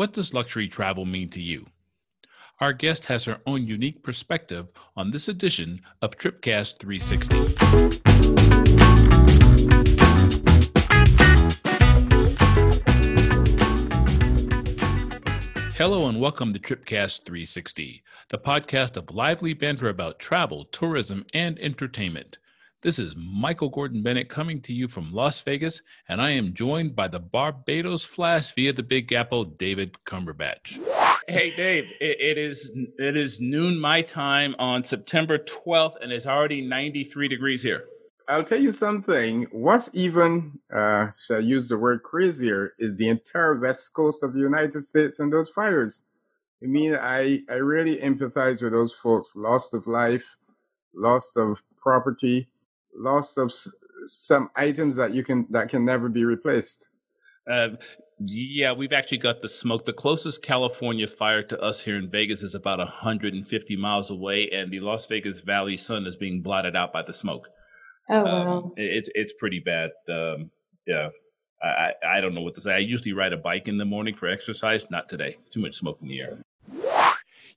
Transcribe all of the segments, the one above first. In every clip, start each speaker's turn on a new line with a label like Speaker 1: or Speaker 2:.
Speaker 1: What does luxury travel mean to you? Our guest has her own unique perspective on this edition of Tripcast 360. Hello and welcome to Tripcast 360, the podcast of lively banter about travel, tourism, and entertainment. This is Michael Gordon Bennett coming to you from Las Vegas, and I am joined by the Barbados Flash via the Big Apple, David Cumberbatch. Hey, Dave, it, it is it is noon my time on September 12th, and it's already 93 degrees here.
Speaker 2: I'll tell you something. What's even, uh, shall I use the word crazier, is the entire west coast of the United States and those fires. I mean, I, I really empathize with those folks. Loss of life, loss of property, loss of s- some items that you can that can never be replaced.
Speaker 1: Uh, yeah, we've actually got the smoke. The closest California fire to us here in Vegas is about 150 miles away, and the Las Vegas Valley sun is being blotted out by the smoke.
Speaker 3: Oh wow!
Speaker 1: Um, it, it's pretty bad. Um, yeah, I, I don't know what to say. I usually ride a bike in the morning for exercise. Not today. Too much smoke in the air.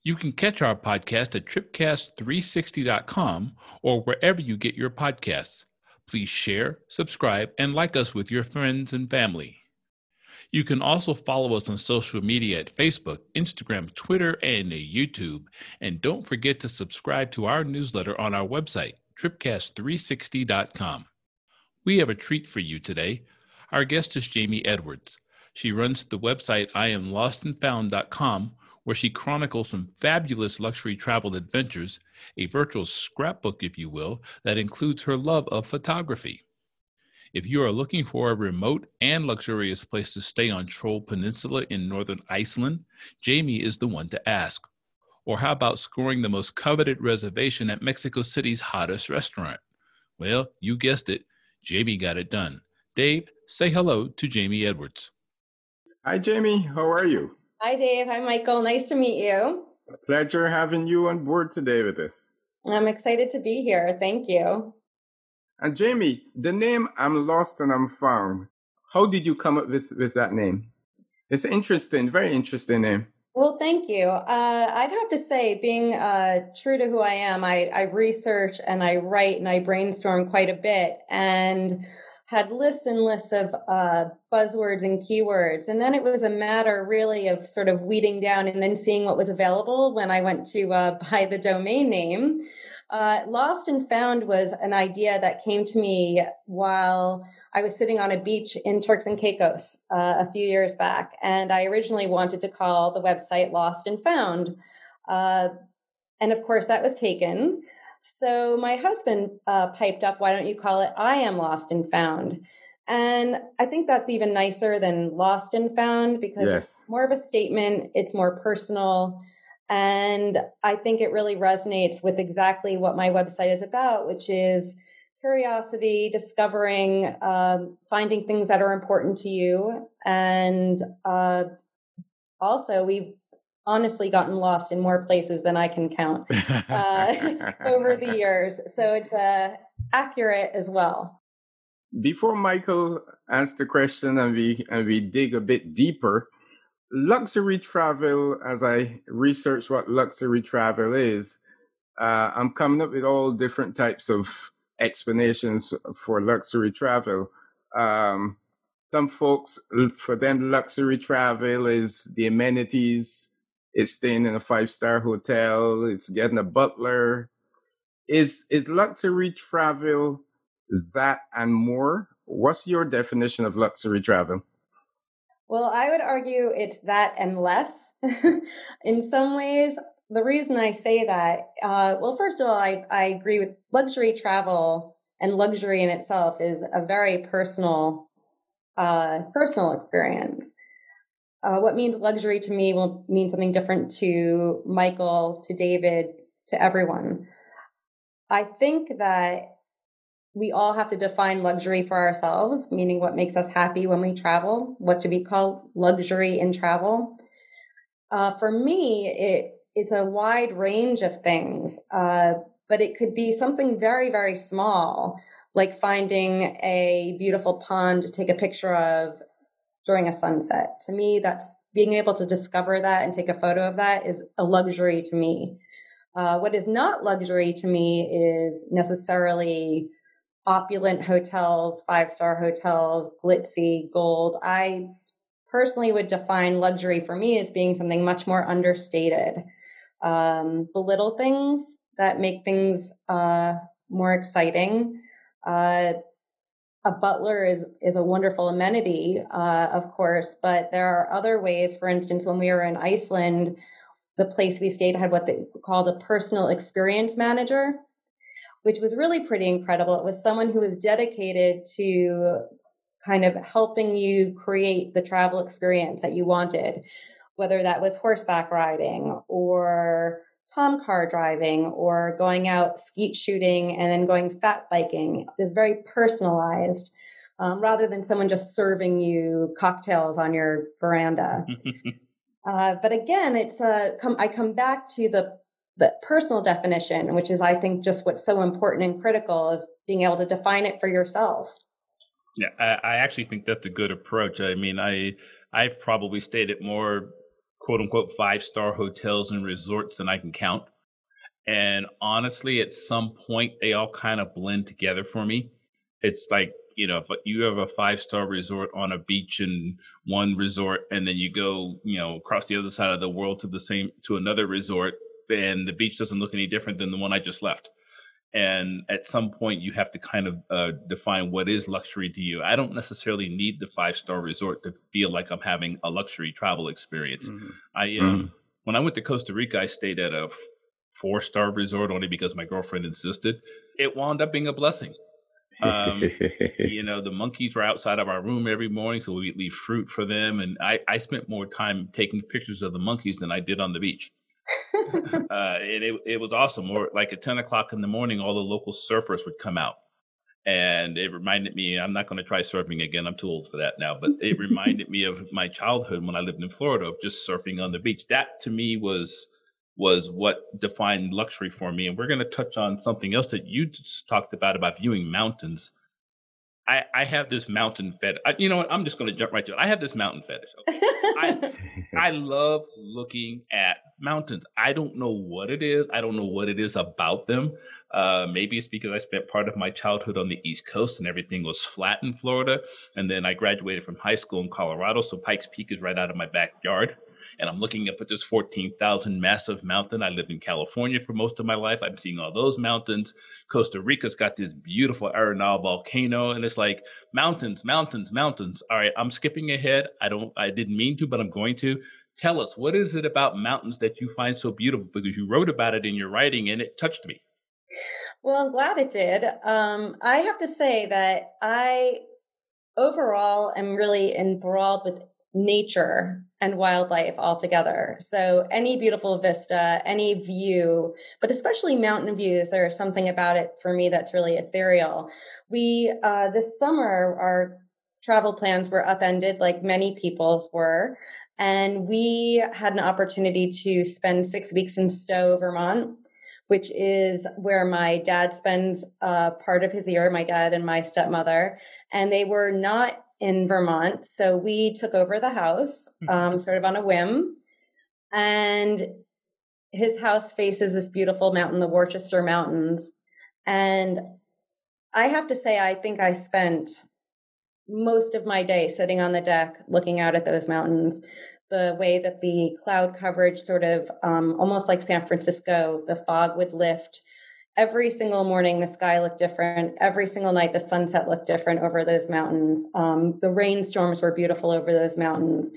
Speaker 1: You can catch our podcast at tripcast360.com or wherever you get your podcasts. Please share, subscribe, and like us with your friends and family. You can also follow us on social media at Facebook, Instagram, Twitter, and YouTube. And don't forget to subscribe to our newsletter on our website, tripcast360.com. We have a treat for you today. Our guest is Jamie Edwards. She runs the website IamLostandFound.com, where she chronicles some fabulous luxury travel adventures, a virtual scrapbook, if you will, that includes her love of photography. If you are looking for a remote and luxurious place to stay on Troll Peninsula in northern Iceland, Jamie is the one to ask. Or how about scoring the most coveted reservation at Mexico City's hottest restaurant? Well, you guessed it, Jamie got it done. Dave, say hello to Jamie Edwards.
Speaker 2: Hi, Jamie. How are you?
Speaker 3: Hi, Dave. Hi, Michael. Nice to meet you.
Speaker 2: A pleasure having you on board today with us.
Speaker 3: I'm excited to be here. Thank you.
Speaker 2: And Jamie, the name I'm Lost and I'm Found. How did you come up with, with that name? It's interesting, very interesting name.
Speaker 3: Well, thank you. Uh, I'd have to say, being uh, true to who I am, I, I research and I write and I brainstorm quite a bit and had lists and lists of uh, buzzwords and keywords. And then it was a matter really of sort of weeding down and then seeing what was available when I went to uh, buy the domain name. Uh, Lost and Found was an idea that came to me while I was sitting on a beach in Turks and Caicos uh, a few years back, and I originally wanted to call the website Lost and Found. Uh, and of course, that was taken. So my husband uh, piped up, why don't you call it I Am Lost and Found? And I think that's even nicer than Lost and Found because
Speaker 2: Yes.
Speaker 3: it's more of a statement, it's more personal. And I think it really resonates with exactly what my website is about, which is curiosity, discovering, um, finding things that are important to you. And uh, also, we've honestly gotten lost in more places than I can count uh, over the years. So it's uh, accurate as well.
Speaker 2: Before Michael asks the question and we and we dig a bit deeper, luxury travel, as I research what luxury travel is, uh, I'm coming up with all different types of explanations for luxury travel. Um, some folks, for them, luxury travel is the amenities. It's staying in a five star hotel. It's getting a butler. Is is luxury travel that and more? What's your definition of luxury travel?
Speaker 3: Well, I would argue it's that and less. in some ways, the reason I say that, uh, well, first of all, I, I agree with luxury travel and luxury in itself is a very personal, uh, personal experience. Uh, what means luxury to me will mean something different to Michael, to David, to everyone. I think that we all have to define luxury for ourselves, meaning what makes us happy when we travel, what do we call luxury in travel. Uh, for me, it it's a wide range of things, uh, but it could be something very, very small, like finding a beautiful pond to take a picture of during a sunset. To me, that's being able to discover that and take a photo of that is a luxury to me. Uh, what is not luxury to me is necessarily opulent hotels, five star hotels, glitzy, gold. I personally would define luxury for me as being something much more understated. Um, the little things that make things uh, more exciting. Uh, a butler is is a wonderful amenity, uh, of course, but there are other ways. For instance, when we were in Iceland, the place we stayed had what they called a personal experience manager, which was really pretty incredible. It was someone who was dedicated to kind of helping you create the travel experience that you wanted, whether that was horseback riding or Tomcar driving or going out skeet shooting and then going fat biking is very personalized um, rather than someone just serving you cocktails on your veranda. uh, but again, it's a come. I come back to the the personal definition, which is I think just what's so important and critical is being able to define it for yourself.
Speaker 1: Yeah, I, I actually think that's a good approach. I mean, I I've probably stayed at more quote unquote five star hotels and resorts than I can count. And honestly, at some point, they all kind of blend together for me. It's like, you know, if you have a five star resort on a beach in one resort, and then you go, you know, across the other side of the world to the same, to another resort, and the beach doesn't look any different than the one I just left and at some point you have to kind of uh, define what is luxury to you. I don't necessarily need the five star resort to feel like i'm having a luxury travel experience. Mm-hmm. i um, mm-hmm. when i went to costa rica i stayed at a four star resort only because my girlfriend insisted. It wound up being a blessing. Um, you know the monkeys were outside of our room every morning so we'd leave fruit for them and I, I spent more time taking pictures of the monkeys than i did on the beach uh, and it, it was awesome. Or like at 10 o'clock in the morning, all the local surfers would come out. And it reminded me, I'm not going to try surfing again. I'm too old for that now. But it reminded me of my childhood when I lived in Florida, of just surfing on the beach. That to me was was what defined luxury for me. And we're going to touch on something else that you talked about about viewing mountains. I, I have this mountain fetish. I, you know what? I'm just going to jump right to it. I have this mountain fetish. I, I love looking at mountains. I don't know what it is. I don't know what it is about them. Uh, maybe it's because I spent part of my childhood on the East Coast and everything was flat in Florida. And then I graduated from high school in Colorado. So Pikes Peak is right out of my backyard and I'm looking up at this 14,000 massive mountain. I lived in California for most of my life. I'm seeing all those mountains. Costa Rica's got this beautiful Arenal volcano, and it's like mountains, mountains, mountains. All right, I'm skipping ahead. I don't, I didn't mean to, but I'm going to. Tell us, what is it about mountains that you find so beautiful? Because you wrote about it in your writing, and it touched me.
Speaker 3: Well, I'm glad it did. Um, I have to say that I overall am really enthralled with nature and wildlife altogether. So any beautiful vista, any view, but especially mountain views, there's something about it for me that's really ethereal. We uh, this summer our travel plans were upended, like many people's were, and we had an opportunity to spend six weeks in Stowe, Vermont. Which is where my dad spends uh, part of his year, my dad and my stepmother. And they were not in Vermont. So we took over the house, mm-hmm. um, sort of on a whim. And his house faces this beautiful mountain, the Worcester Mountains. And I have to say, I think I spent most of my day sitting on the deck looking out at those mountains. The way that the cloud coverage sort of um, almost like San Francisco, the fog would lift every single morning the sky looked different. Every single night the sunset looked different over those mountains. Um, the rainstorms were beautiful over those mountains.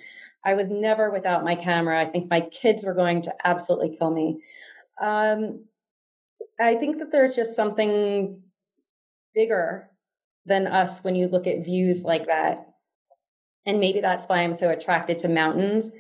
Speaker 3: I was never without my camera. I think my kids were going to absolutely kill me. Um, i think that there's just something bigger than us when you look at views like that. And maybe that's why i'm so attracted to mountains.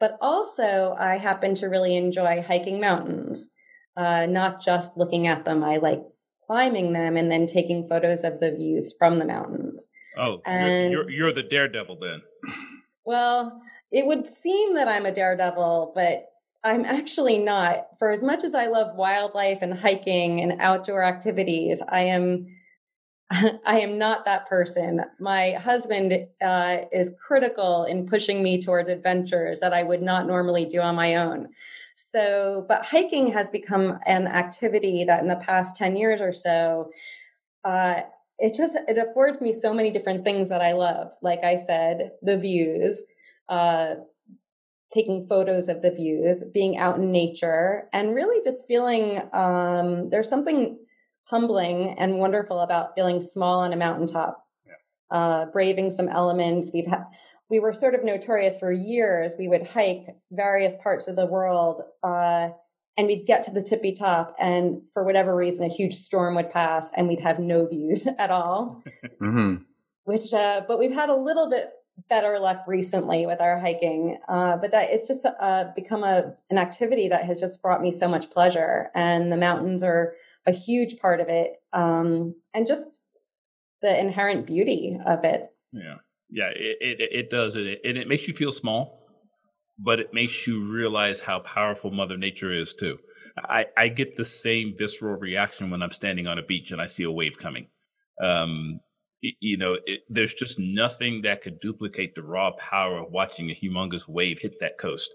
Speaker 3: But also i happen to really enjoy hiking mountains uh, not just looking at them. I like climbing them and then taking photos of the views from the mountains.
Speaker 1: Oh, and, you're, you're, the daredevil then.
Speaker 3: Well, it would seem that I'm a daredevil, but I'm actually not. For as much as I love wildlife and hiking and outdoor activities, I am I am not that person. My husband uh, is critical in pushing me towards adventures that I would not normally do on my own. So, but hiking has become an activity that in the past 10 years or so, uh, it just it affords me so many different things that I love. Like I said, the views, uh, taking photos of the views, being out in nature, and really just feeling um, there's something humbling and wonderful about feeling small on a mountaintop, yeah. uh, braving some elements. We've had we were sort of notorious for years. We would hike various parts of the world, uh, and we'd get to the tippy top, and for whatever reason, a huge storm would pass, and we'd have no views at all. mm-hmm. Which, uh, but we've had a little bit better luck recently with our hiking. Uh, but that it's just uh, become a an activity that has just brought me so much pleasure, and the mountains are a huge part of it, um, and just the inherent beauty of it.
Speaker 1: Yeah, yeah, it it, it does, it and it makes you feel small, but it makes you realize how powerful Mother Nature is too. I, I get the same visceral reaction when I'm standing on a beach and I see a wave coming. Um, you know, it, there's just nothing that could duplicate the raw power of watching a humongous wave hit that coast.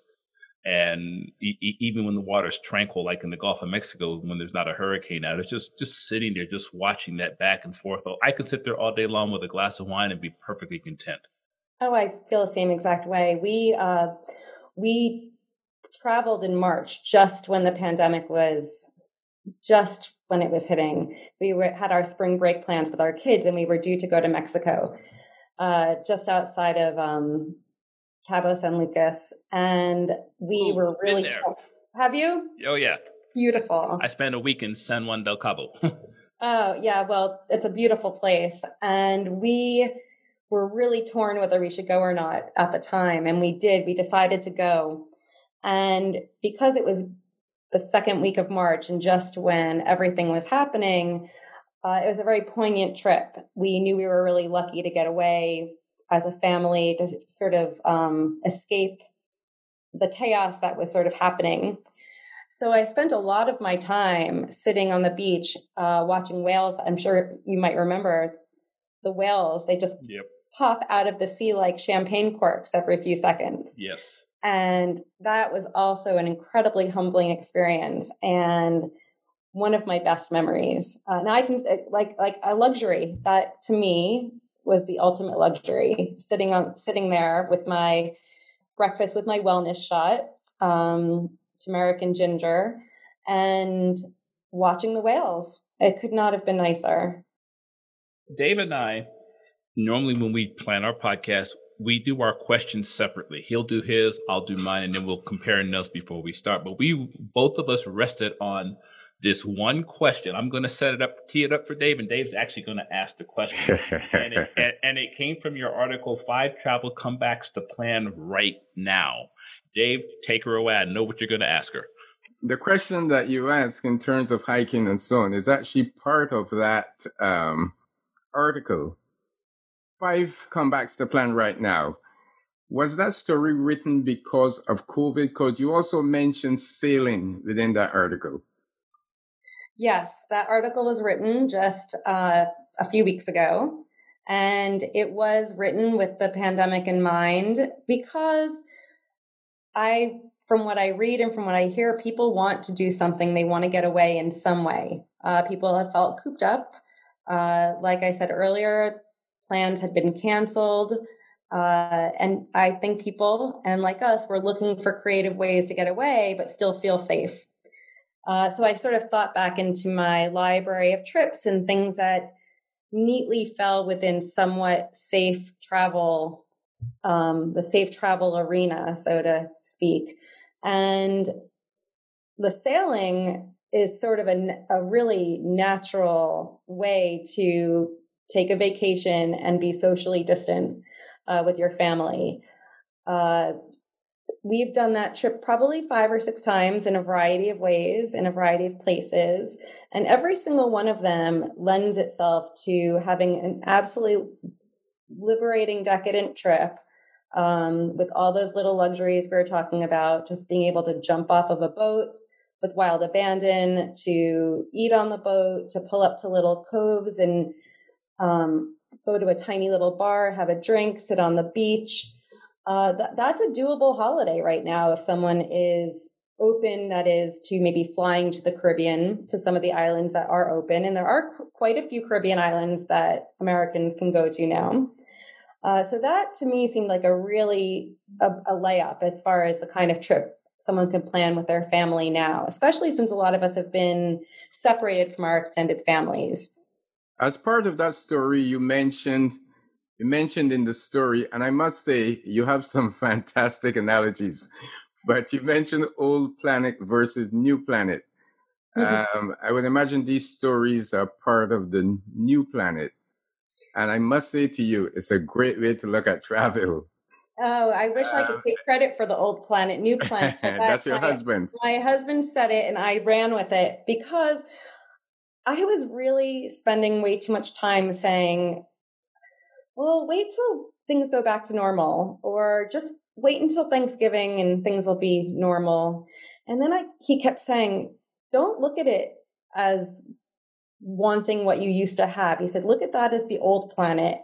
Speaker 1: And e- even when the water's tranquil, like in the Gulf of Mexico, when there's not a hurricane out, it's just just sitting there, just watching that back and forth. I could sit there all day long with a glass of wine and be perfectly content.
Speaker 3: Oh, I feel the same exact way. We uh, we traveled in March, just when the pandemic was just when it was hitting. We were, had our spring break plans with our kids, and we were due to go to Mexico, uh, just outside of um, Cabo San Lucas, and we Ooh, were really. Tra- Have you?
Speaker 1: Oh yeah.
Speaker 3: Beautiful.
Speaker 1: I spent a week in San Juan del Cabo.
Speaker 3: oh yeah, well, it's a beautiful place, and we were really torn whether we should go or not at the time, and we did. We decided to go, and because it was the second week of March, and just when everything was happening. Uh, it was a very poignant trip. We knew we were really lucky to get away as a family to sort of um, escape the chaos that was sort of happening. So I spent a lot of my time sitting on the beach uh, watching whales. I'm sure you might remember the whales. They just yep. pop out of the sea like champagne corks every few seconds.
Speaker 1: Yes.
Speaker 3: And that was also an incredibly humbling experience and one of my best memories. Uh, now I can like like a luxury that to me was the ultimate luxury. Sitting on sitting there with my breakfast with my wellness shot, um, turmeric and ginger, and watching the whales. It could not have been nicer.
Speaker 1: Dave and I, normally when we plan our podcast, we do our questions separately. He'll do his, I'll do mine, and then we'll compare notes before we start. But we both of us rested on this one question. I'm going to set it up, tee it up for Dave, and Dave's actually going to ask the question. and, it, and, and it came from your article, Five Travel Comebacks to Plan Right Now. Dave, take her away. I know what you're going to ask her.
Speaker 2: The question that you ask in terms of hiking and so on is actually part of that um, article. Five comebacks to plan right now. Was that story written because of COVID? Because you also mentioned sailing within that article.
Speaker 3: Yes, that article was written just uh, a few weeks ago. And it was written with the pandemic in mind because I, from what I read and from what I hear, people want to do something. They want to get away in some way. Uh, people have felt cooped up. Uh, like I said earlier, plans had been canceled. Uh, and I think people, and like us, were looking for creative ways to get away, but still feel safe. Uh, so I sort of thought back into my library of trips and things that neatly fell within somewhat safe travel, um, the safe travel arena, so to speak. And the sailing is sort of a, a really natural way to take a vacation and be socially distant uh, with your family. Uh, we've done that trip probably five or six times in a variety of ways, in a variety of places. And every single one of them lends itself to having an absolutely liberating, decadent trip um, with all those little luxuries we were talking about, just being able to jump off of a boat with wild abandon, to eat on the boat, to pull up to little coves and um, go to a tiny little bar, have a drink, sit on the beach. Uh, th- that's a doable holiday right now if someone is open, that is, to maybe flying to the Caribbean, to some of the islands that are open. And there are quite a few Caribbean islands that Americans can go to now. Uh, so that to me seemed like a really a, a layup as far as the kind of trip someone can plan with their family now, especially since a lot of us have been separated from our extended families.
Speaker 2: As part of that story, you mentioned mentioned in the story, and I must say you have some fantastic analogies. But you mentioned old planet versus new planet. Mm-hmm. Um, I would imagine these stories are part of the new planet. And I must say to you, it's a great way to look at travel.
Speaker 3: Oh, I wish I could uh, take credit for the old planet, new planet.
Speaker 2: That's your husband.
Speaker 3: My husband said it and I ran with it because I was really spending way too much time saying, well, wait till things go back to normal or just wait until Thanksgiving and things will be normal. And then I, he kept saying, don't look at it as wanting what you used to have. He said, look at that as the old planet.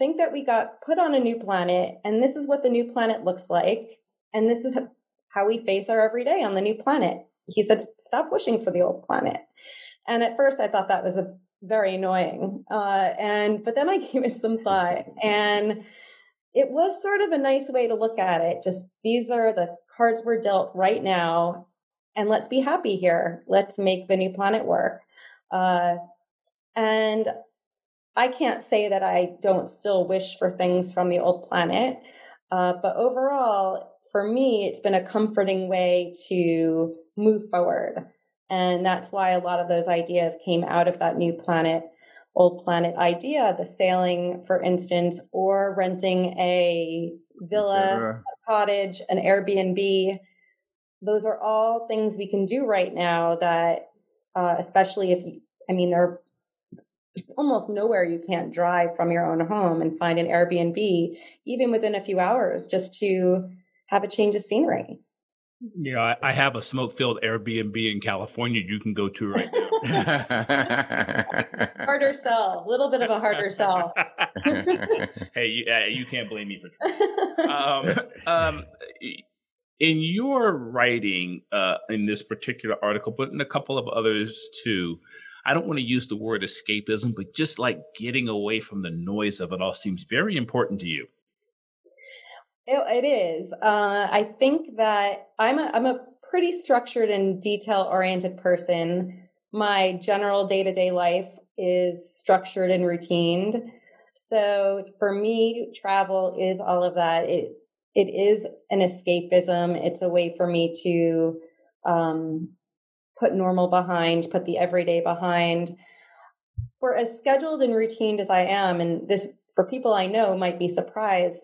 Speaker 3: Think that we got put on a new planet and this is what the new planet looks like. And this is how we face our everyday on the new planet. He said, stop wishing for the old planet. And at first I thought that was a very annoying. Uh, and, but then I gave it some thought and it was sort of a nice way to look at it. Just these are the cards we're dealt right now and let's be happy here. Let's make the new planet work. Uh, and I can't say that I don't still wish for things from the old planet, uh, but overall, for me, it's been a comforting way to move forward. And that's why a lot of those ideas came out of that new planet, old planet idea, the sailing, for instance, or renting a villa, a cottage, an Airbnb. Those are all things we can do right now that uh, especially if you, I mean, there are almost nowhere you can't drive from your own home and find an Airbnb, even within a few hours, just to have a change of scenery.
Speaker 1: You know, I, I have a smoke filled Airbnb in California you can go to right now.
Speaker 3: harder sell, a little bit of a harder sell.
Speaker 1: hey, you, uh, you can't blame me for um, um, in your writing uh, in this particular article, but in a couple of others too, I don't want to use the word escapism, but just like getting away from the noise of it all seems very important to you.
Speaker 3: It, it is. Uh, I think that I'm a, I'm a pretty structured and detail oriented person. My general day to day life is structured and routined. So for me, travel is all of that. It it is an escapism. It's a way for me to um, put normal behind, put the everyday behind. For as scheduled and routined as I am, and this for people I know might be surprised,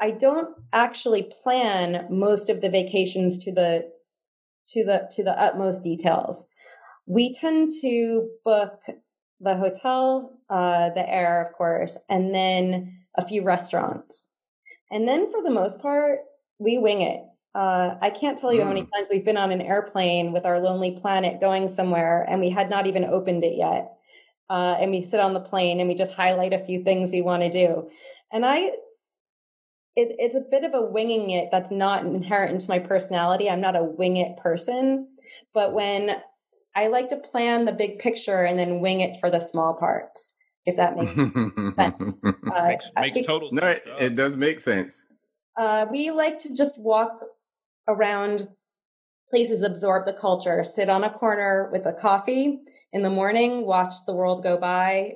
Speaker 3: I don't actually plan most of the vacations to the to the to the utmost details. We tend to book the hotel, uh, the air, of course, and then a few restaurants. And then for the most part, we wing it. Uh, I can't tell you mm. how many mm. times we've been on an airplane with our lonely planet going somewhere and we had not even opened it yet. Uh, and we sit on the plane and we just highlight a few things we want to do. And I, it, it's a bit of a winging it that's not inherent into my personality. I'm not a wing it person. But when I like to plan the big picture and then wing it for the small parts if that makes sense.
Speaker 1: Uh, makes, makes total
Speaker 2: sense. No, it, it, does make sense.
Speaker 3: Uh, we like to just walk around places, absorb the culture, sit on a corner with a coffee in the morning, watch the world go by,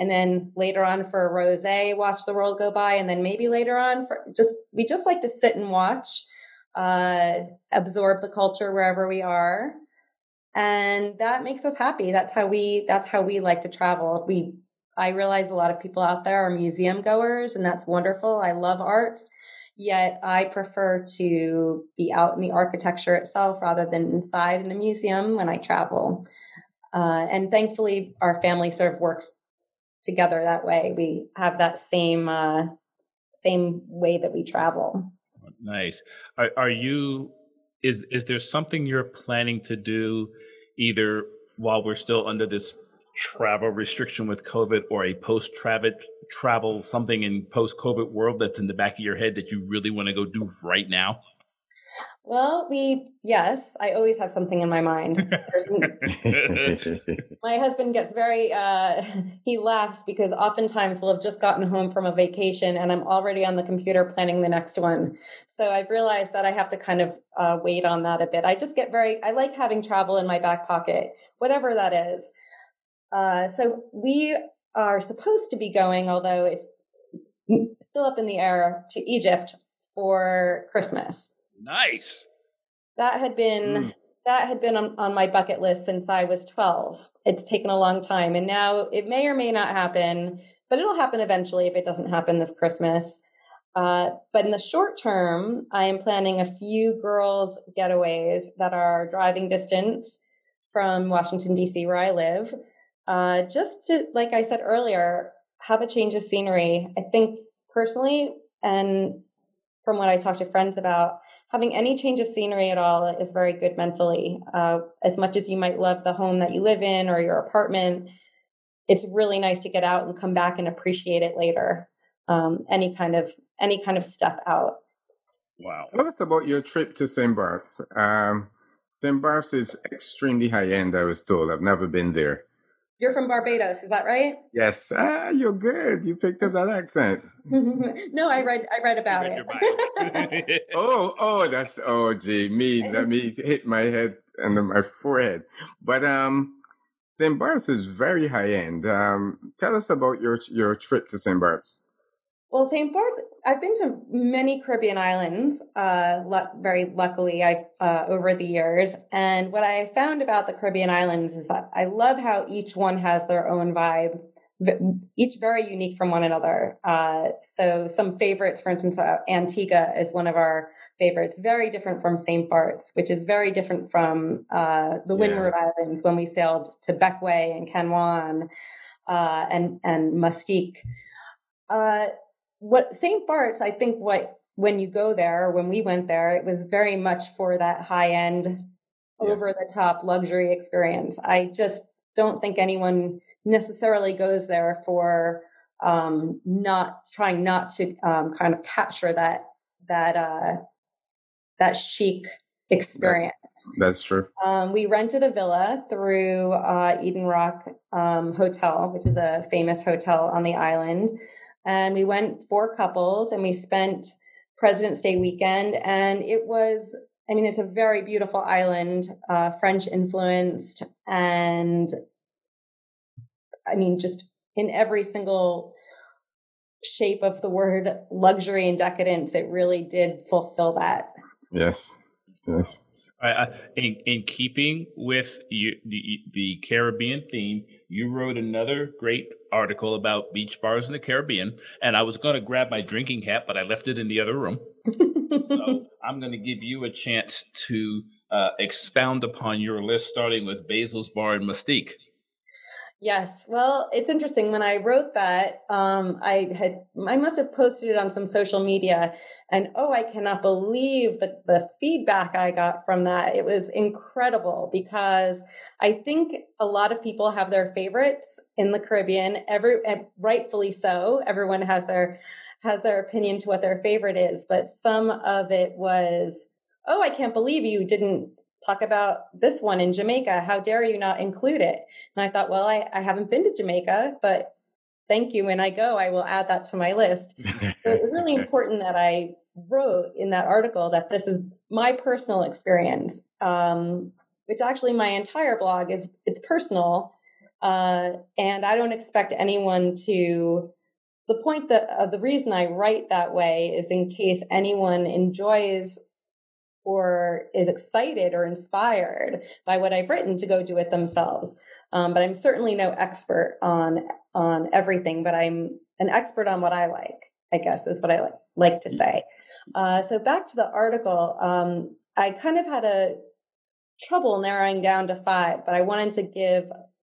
Speaker 3: and then later on for a rosé, watch the world go by, and then maybe later on for just we just like to sit and watch, uh, absorb the culture wherever we are and that makes us happy that's how we that's how we like to travel we I realize a lot of people out there are museum goers, and that's wonderful. I love art. Yet I prefer to be out in the architecture itself rather than inside in a museum when I travel. Uh, and thankfully, our family sort of works together that way. We have that same uh, same way that we travel.
Speaker 1: Nice. Are, are you? Is is there something you're planning to do, either while we're still under this travel restriction with COVID or a post travel travel something in post COVID world that's in the back of your head that you really want to go do right now?
Speaker 3: Well, we yes, I always have something in my mind. my husband gets very uh, he laughs because oftentimes we'll have just gotten home from a vacation and I'm already on the computer planning the next one. So I've realized that I have to kind of uh, wait on that a bit. I just get very I like having travel in my back pocket, whatever that is. Uh, so we are supposed to be going, although it's still up in the air, to Egypt for Christmas.
Speaker 1: Nice.
Speaker 3: That had been mm. that had been on, on my bucket list since I was 12. It's taken a long time and now it may or may not happen, but it'll happen eventually if it doesn't happen this Christmas. Uh, but in the short term, I am planning a few girls' getaways that are driving distance from Washington, D.C., where I live, uh, just to, like I said earlier, have a change of scenery. I think personally, and from what I talk to friends about, having any change of scenery at all is very good mentally. Uh, as much as you might love the home that you live in or your apartment, it's really nice to get out and come back and appreciate it later. Um, any kind of any kind of step out.
Speaker 1: Wow.
Speaker 2: Tell us about your trip to St. Barths. Um, St. Barths is extremely high end. I was told. I've never been there.
Speaker 3: You're from Barbados, is that right?
Speaker 2: Yes. Ah, you're good. You picked up that accent.
Speaker 3: no, I read I read about
Speaker 2: it. oh, oh, that's oh gee, me. Let me hit my head and my forehead. But um St. Bart's is very high end. Um, tell us about your your trip to St. Bart's.
Speaker 3: Well, St. Bart's, I've been to many Caribbean islands, uh, very luckily, I uh, over the years. And what I found about the Caribbean islands is that I love how each one has their own vibe, each very unique from one another. Uh, so, some favorites, for instance, uh, Antigua is one of our favorites, very different from St. Bart's, which is very different from uh, the Windward yeah. Islands when we sailed to Bequia and Canouan uh, and and Mustique what St. Bart's, I think what when you go there, when we went there, it was very much for that high end, yeah. over the top luxury experience. I just don't think anyone necessarily goes there for um, not trying not to um, kind of capture that that uh, that chic experience.
Speaker 2: That, that's true.
Speaker 3: Um, we rented a villa through uh, Eden Rock um, Hotel, which is a famous hotel on the island and we went four couples and we spent President's Day weekend. And it was, I mean, it's a very beautiful island, uh, French influenced. And I mean, just in every single shape of the word luxury and decadence, it really did fulfill that.
Speaker 2: Yes. Yes.
Speaker 1: Uh, in, in keeping with you, the, the Caribbean theme, you wrote another great article about beach bars in the Caribbean, and I was going to grab my drinking hat, but I left it in the other room. so I'm going to give you a chance to uh, expound upon your list, starting with Basil's Bar in Mustique.
Speaker 3: Yes. Well, it's interesting. When I wrote that, um, I had I must have posted it on some social media, and oh, I cannot believe the the feedback I got from that. It was incredible because I think a lot of people have their favorites in the Caribbean. Every rightfully so. Everyone has their has their opinion to what their favorite is, but some of it was, oh, I can't believe you didn't talk about this one in Jamaica. How dare you not include it? And I thought, well, I, I haven't been to Jamaica, but thank you. When I go, I will add that to my list. so it was really important that I wrote in that article that this is my personal experience, um, which actually my entire blog is it's personal. Uh, and I don't expect anyone to. The point that uh, the reason I write that way is in case anyone enjoys or is excited or inspired by what I've written to go do it themselves. Um, but I'm certainly no expert on on everything, but I'm an expert on what I like. I guess is what I like like to say. Uh, so back to the article, um, I kind of had a trouble narrowing down to five, but I wanted to give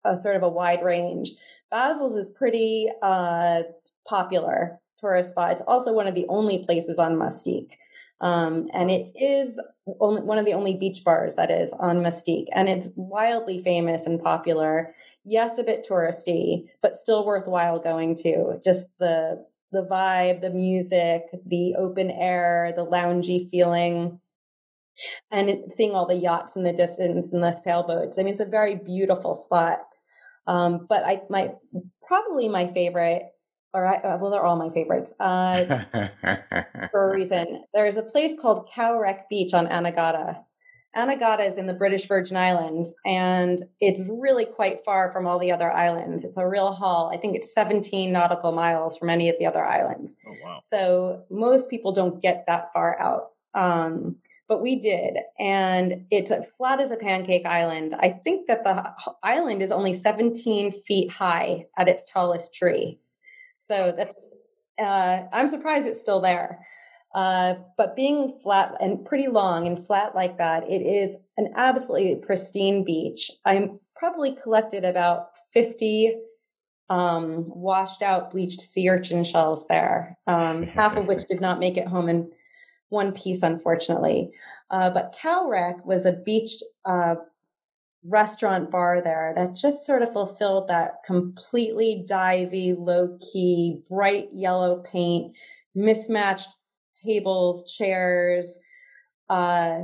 Speaker 3: a sort of a wide range. Basil's is pretty uh, popular tourist spot. It's also one of the only places on Mustique. Um, and it is only one of the only beach bars that is on Mustique, and it's wildly famous and popular. Yes, a bit touristy, but still worthwhile going to. Just the the vibe, the music, the open air, the loungy feeling, and seeing all the yachts in the distance and the sailboats. I mean, it's a very beautiful spot. Um, but I my probably my favorite or I, uh, well, they're all my favorites uh, for a reason. There's a place called Cow Wreck Beach on Anegada. Anegada is in the British Virgin Islands, and it's really quite far from all the other islands. It's a real haul. I think it's 17 nautical miles from any of the other islands.
Speaker 1: Oh wow!
Speaker 3: So most people don't get that far out, um, but we did, and it's as flat as a pancake island. I think that the island is only 17 feet high at its tallest tree. So that's uh, I'm surprised it's still there. Uh, but being flat and pretty long and flat like that, it is an absolutely pristine beach. I'm probably collected about 50 um, washed out bleached sea urchin shells there, um, half of which did not make it home in one piece, unfortunately. Uh, but Cow Wreck was a beach uh, restaurant bar there that just sort of fulfilled that completely divey, low key, bright yellow paint, mismatched tables, chairs. Uh,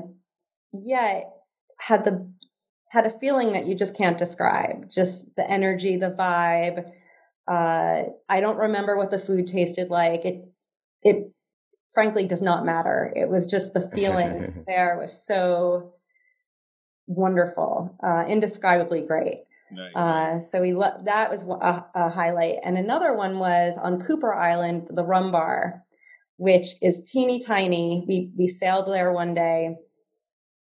Speaker 3: yeah, had the had a feeling that you just can't describe. Just the energy, the vibe. Uh, I don't remember what the food tasted like. It it frankly does not matter. It was just the feeling there was so wonderful, uh, indescribably great. Nice. Uh, so we lo- that was a, a, highlight, and another one was on Cooper Island, the Rum Bar, which is teeny tiny. We we sailed there one day.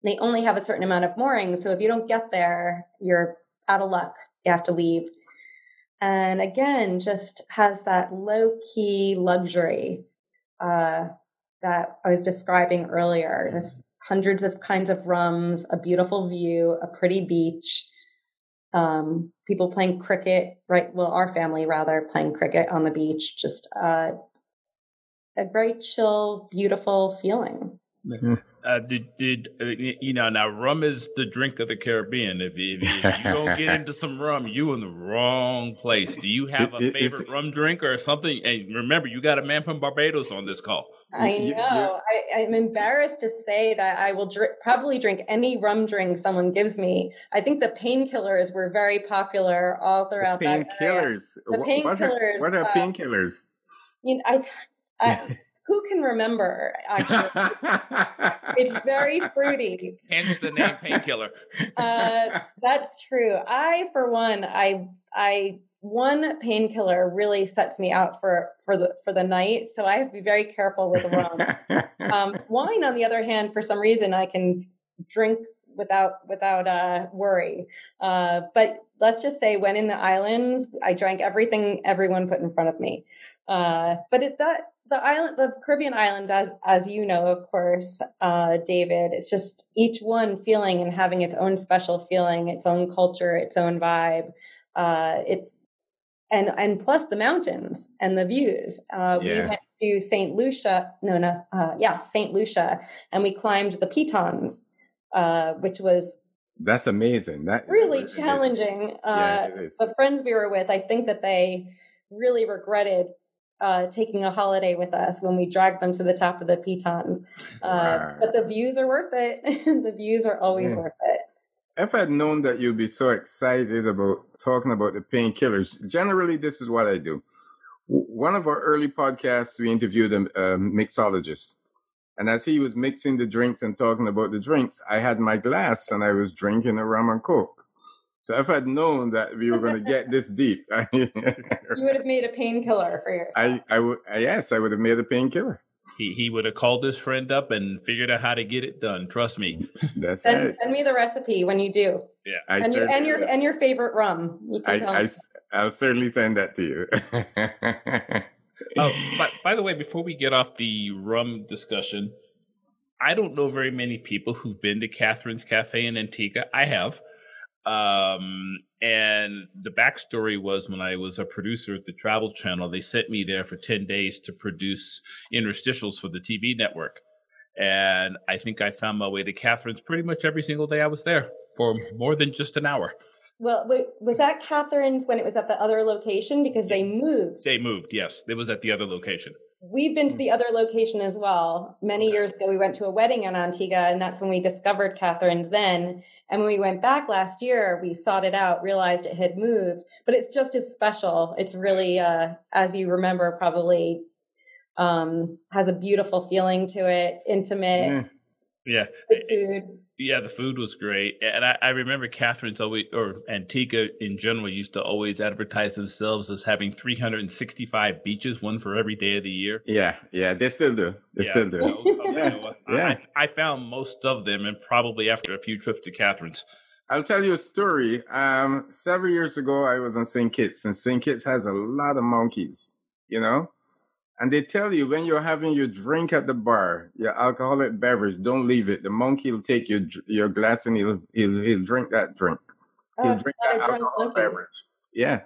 Speaker 3: They only have a certain amount of moorings, so if you don't get there, you're out of luck. You have to leave. And again, just has that low key luxury uh, that I was describing earlier. Just hundreds of kinds of rums, a beautiful view, a pretty beach, um, people playing cricket, right? Well, our family rather playing cricket on the beach, just uh, a very chill, beautiful feeling.
Speaker 1: Mm-hmm. Uh, did did uh, you know now rum is the drink of the Caribbean. If, if, if you don't get into some rum, you in the wrong place. Do you have a favorite rum drink or something? And remember, you got a man from Barbados on this call.
Speaker 3: I know. I, am embarrassed to say that I will dr- probably drink any rum drink someone gives me. I think the painkillers were very popular all throughout the
Speaker 2: painkillers. The painkillers. What are, are uh, painkillers?
Speaker 3: You know, I, I who can remember? Actually, it's very fruity.
Speaker 1: Hence the name painkiller.
Speaker 3: uh, that's true. I, for one, I I one painkiller really sets me out for for the for the night so i have to be very careful with the rum um, wine on the other hand for some reason i can drink without without uh, worry uh, but let's just say when in the islands i drank everything everyone put in front of me uh, but it that the island the caribbean island as as you know of course uh, david it's just each one feeling and having its own special feeling its own culture its own vibe uh, it's and and plus the mountains and the views. Uh, yeah. We went to Saint Lucia, no, no, uh, yeah, Saint Lucia, and we climbed the Pitons, uh, which was
Speaker 2: that's amazing. That
Speaker 3: really challenging. Uh, yeah, the friends we were with, I think that they really regretted uh, taking a holiday with us when we drag them to the top of the Pitons. Uh. But the views are worth it. the views are always yeah. worth it
Speaker 2: if I'd known that you'd be so excited about talking about the painkillers, generally this is what I do. One of our early podcasts, we interviewed a, a mixologist. And as he was mixing the drinks and talking about the drinks, I had my glass and I was drinking a rum and coke. So if I'd known that we were going to get this deep,
Speaker 3: you would have made a painkiller for yourself.
Speaker 2: I, I would, yes, I would have made a painkiller
Speaker 1: he, he would have called his friend up and figured out how to get it done. Trust me.
Speaker 2: That's
Speaker 3: send,
Speaker 2: right.
Speaker 3: Send me the recipe when you do.
Speaker 1: Yeah,
Speaker 3: I and your and your and your favorite rum. You can I, tell
Speaker 2: I, I'll certainly send that to you.
Speaker 1: oh, but by the way, before we get off the rum discussion, I don't know very many people who've been to Catherine's Cafe in Antigua. I have. Um, and the backstory was when I was a producer at the Travel Channel, they sent me there for 10 days to produce interstitials for the TV network. And I think I found my way to Catherine's pretty much every single day I was there for more than just an hour.
Speaker 3: Well, wait, was that Catherine's when it was at the other location? Because they moved.
Speaker 1: They moved, yes. It was at the other location.
Speaker 3: We've been to the other location as well. Many years ago, we went to a wedding in Antigua, and that's when we discovered Catherine's then. And when we went back last year, we sought it out, realized it had moved, but it's just as special. It's really, uh, as you remember, probably um, has a beautiful feeling to it, intimate.
Speaker 1: Mm. Yeah.
Speaker 3: Good food.
Speaker 1: Yeah, the food was great, and I, I, remember Catherine's always, or Antigua in general, used to always advertise themselves as having 365 beaches, one for every day of the year.
Speaker 2: Yeah, yeah, they still do. They yeah. still do.
Speaker 1: yeah, yeah. I, I, found most of them, and probably after a few trips to Catherine's.
Speaker 2: I'll tell you a story. Um, several years ago, I was on St. Kitts, and St. Kitts has a lot of monkeys. You know, and they tell you when you're having your drink at the bar, your alcoholic beverage, don't leave it. The monkey will take your your glass and he'll he'll, he'll drink that drink. He'll oh, drink that alcoholic beverage. Yeah.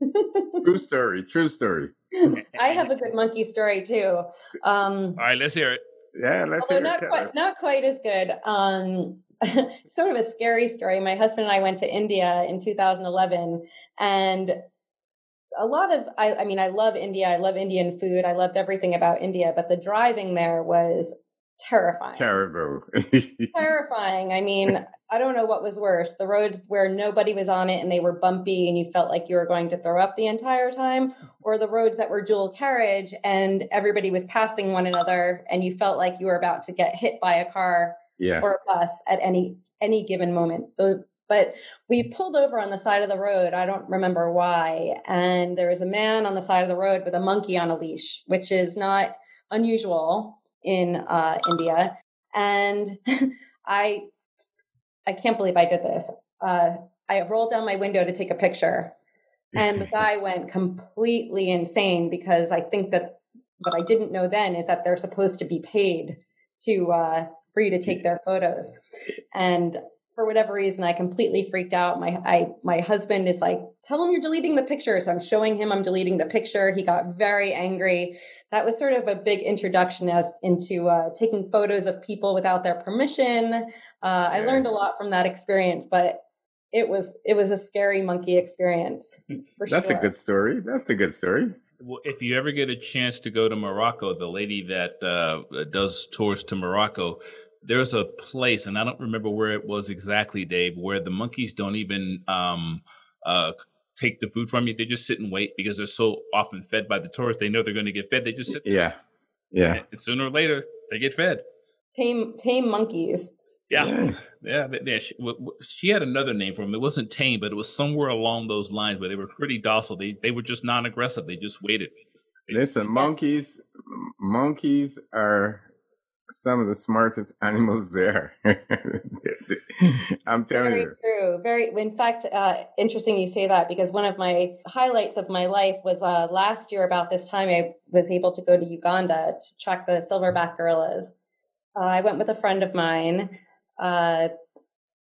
Speaker 2: true story. True story.
Speaker 3: I have a good monkey story too. Um,
Speaker 1: All right, let's hear it.
Speaker 2: Yeah, let's hear
Speaker 3: not
Speaker 2: it.
Speaker 3: Quite, not quite as good. Um, sort of a scary story. My husband and I went to India in 2011, and a lot of I, I mean i love india i love indian food i loved everything about india but the driving there was terrifying.
Speaker 2: Terrible.
Speaker 3: Terrifying. I mean i don't know what was worse the roads where nobody was on it and they were bumpy and you felt like you were going to throw up the entire time or the roads that were dual carriage and everybody was passing one another and you felt like you were about to get hit by a car
Speaker 2: yeah.
Speaker 3: or a bus at any any given moment but we pulled over on the side of the road. I don't remember why. And there was a man on the side of the road with a monkey on a leash, which is not unusual in uh, India. And I, I can't believe I did this. Uh, I rolled down my window to take a picture, and the guy went completely insane because I think that what I didn't know then is that they're supposed to be paid to uh, for you to take their photos. And for whatever reason, I completely freaked out. My I my husband is like, tell him you're deleting the picture. So I'm showing him I'm deleting the picture. He got very angry. That was sort of a big introduction as into uh, taking photos of people without their permission. Uh, I learned a lot from that experience, but it was it was a scary monkey experience.
Speaker 2: That's
Speaker 3: sure.
Speaker 2: a good story. That's a good story.
Speaker 1: Well, if you ever get a chance to go to Morocco, the lady that uh, does tours to Morocco, there's a place, and I don't remember where it was exactly, Dave, where the monkeys don't even um, uh, take the food from you. They just sit and wait because they're so often fed by the tourists. They know they're going to get fed. They just sit.
Speaker 2: Yeah, yeah.
Speaker 1: And sooner or later, they get fed.
Speaker 3: Tame, tame monkeys.
Speaker 1: Yeah, yeah. yeah, yeah she, she, had another name for them. It wasn't tame, but it was somewhere along those lines where they were pretty docile. They they were just non-aggressive. They just waited.
Speaker 2: Listen, monkeys, monkeys are some of the smartest animals there. I'm telling
Speaker 3: Very
Speaker 2: you.
Speaker 3: True. Very. In fact, uh, interesting you say that because one of my highlights of my life was uh, last year about this time I was able to go to Uganda to track the silverback gorillas. Uh, I went with a friend of mine. Uh,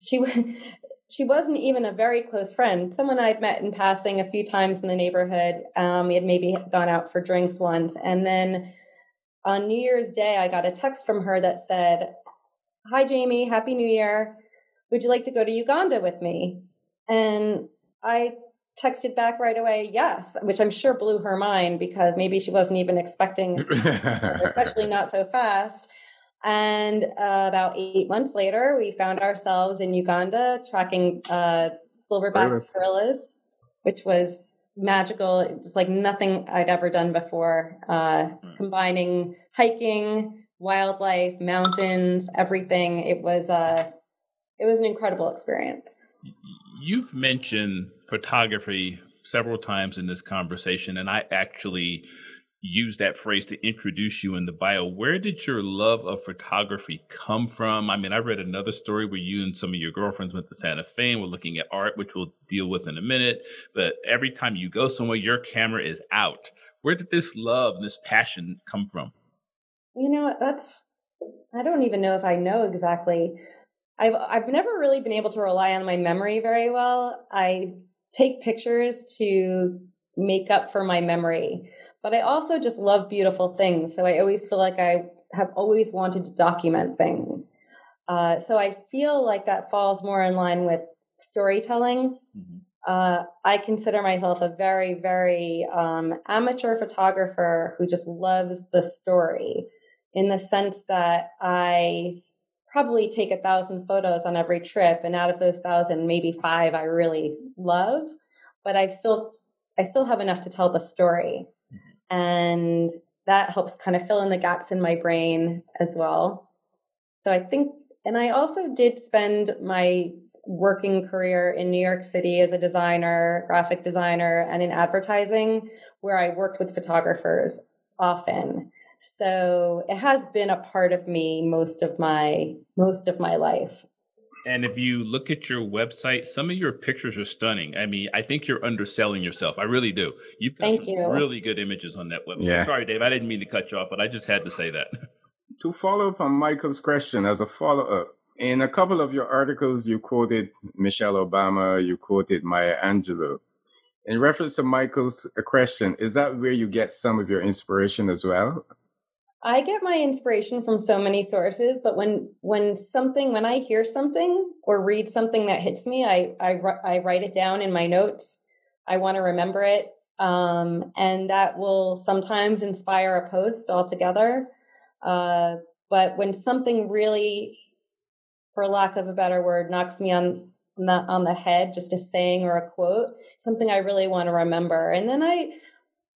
Speaker 3: she she wasn't even a very close friend. Someone I'd met in passing a few times in the neighborhood. Um, we had maybe gone out for drinks once, and then on New Year's Day, I got a text from her that said, Hi, Jamie, Happy New Year. Would you like to go to Uganda with me? And I texted back right away, yes, which I'm sure blew her mind because maybe she wasn't even expecting, especially not so fast. And uh, about eight months later, we found ourselves in Uganda tracking uh, silverback gorillas, which was magical. It was like nothing I'd ever done before, uh, hmm. combining hiking, wildlife, mountains, everything. It was uh, it was an incredible experience.
Speaker 1: You've mentioned photography several times in this conversation, and I actually use that phrase to introduce you in the bio. Where did your love of photography come from? I mean, I read another story where you and some of your girlfriends went to Santa Fe and were looking at art, which we'll deal with in a minute. But every time you go somewhere, your camera is out. Where did this love, this passion come from?
Speaker 3: You know, that's, I don't even know if I know exactly. I've, I've never really been able to rely on my memory very well. I take pictures to make up for my memory but I also just love beautiful things. So I always feel like I have always wanted to document things. Uh, so I feel like that falls more in line with storytelling. Mm-hmm. Uh, I consider myself a very, very um, amateur photographer who just loves the story in the sense that I probably take a thousand photos on every trip, and out of those thousand, maybe five I really love, but I've still I still have enough to tell the story. And that helps kind of fill in the gaps in my brain as well. So I think, and I also did spend my working career in New York City as a designer, graphic designer, and in advertising, where I worked with photographers often. So it has been a part of me most of my most of my life.
Speaker 1: And if you look at your website, some of your pictures are stunning. I mean, I think you're underselling yourself. I really do. You've got
Speaker 3: Thank you.
Speaker 1: really good images on that website. Yeah. Sorry, Dave, I didn't mean to cut you off, but I just had to say that.
Speaker 2: To follow up on Michael's question, as a follow up, in a couple of your articles, you quoted Michelle Obama, you quoted Maya Angelou. In reference to Michael's question, is that where you get some of your inspiration as well?
Speaker 3: I get my inspiration from so many sources, but when when something when I hear something or read something that hits me, I I, I write it down in my notes. I want to remember it, um, and that will sometimes inspire a post altogether. Uh, but when something really for lack of a better word, knocks me on the, on the head, just a saying or a quote, something I really want to remember. And then I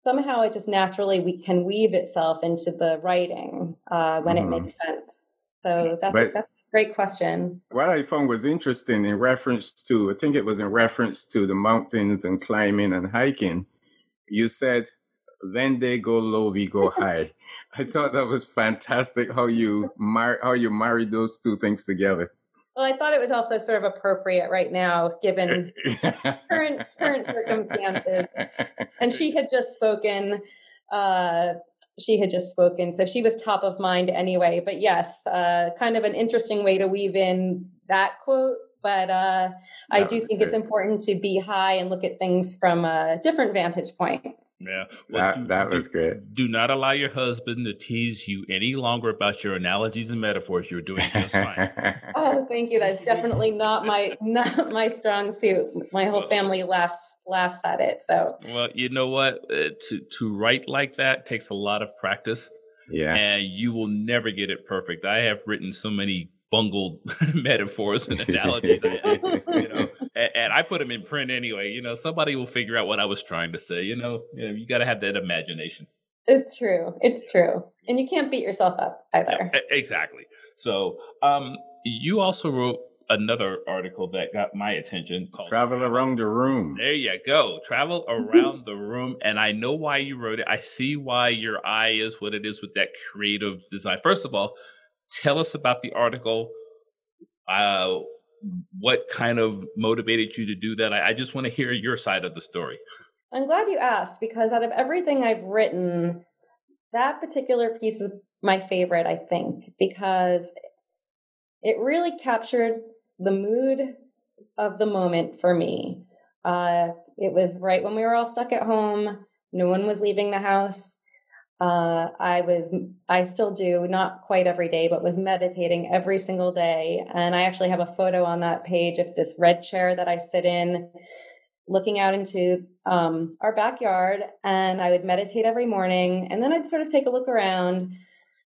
Speaker 3: somehow it just naturally we can weave itself into the writing uh, when mm-hmm. it makes sense. So that's, but, that's a great question.
Speaker 2: What I found was interesting in reference to, I think it was in reference to the mountains and climbing and hiking. You said, when they go low, we go high. I thought that was fantastic how you mar- how you married those two things together.
Speaker 3: Well, I thought it was also sort of appropriate right now, given current current circumstances. And she had just spoken. Uh, she had just spoken, so she was top of mind anyway. But yes, uh, kind of an interesting way to weave in that quote. But uh, I do think it's important to be high and look at things from a different vantage point.
Speaker 1: Yeah,
Speaker 2: well, that, do, that was
Speaker 1: do,
Speaker 2: good.
Speaker 1: Do not allow your husband to tease you any longer about your analogies and metaphors. You're doing just fine.
Speaker 3: oh, thank you. That's definitely not my not my strong suit. My whole well, family laughs laughs at it. So,
Speaker 1: well, you know what? Uh, to to write like that takes a lot of practice.
Speaker 2: Yeah,
Speaker 1: and you will never get it perfect. I have written so many bungled metaphors and analogies. you know, and, and, I put them in print anyway. You know, somebody will figure out what I was trying to say. You know, you, know, you got to have that imagination.
Speaker 3: It's true. It's true, and you can't beat yourself up either.
Speaker 1: Yeah, exactly. So, um, you also wrote another article that got my attention called
Speaker 2: Travel Around the Room.
Speaker 1: There you go. Travel Around the Room. And I know why you wrote it. I see why your eye is what it is with that creative design. First of all, tell us about the article. Uh, what kind of motivated you to do that? I, I just want to hear your side of the story.
Speaker 3: I'm glad you asked because out of everything I've written, that particular piece is my favorite, I think, because it really captured the mood of the moment for me. Uh, it was right when we were all stuck at home. No one was leaving the house uh, I was, I still do, not quite every day, but was meditating every single day. And I actually have a photo on that page of this red chair that I sit in, looking out into um, our backyard. And I would meditate every morning. And then I'd sort of take a look around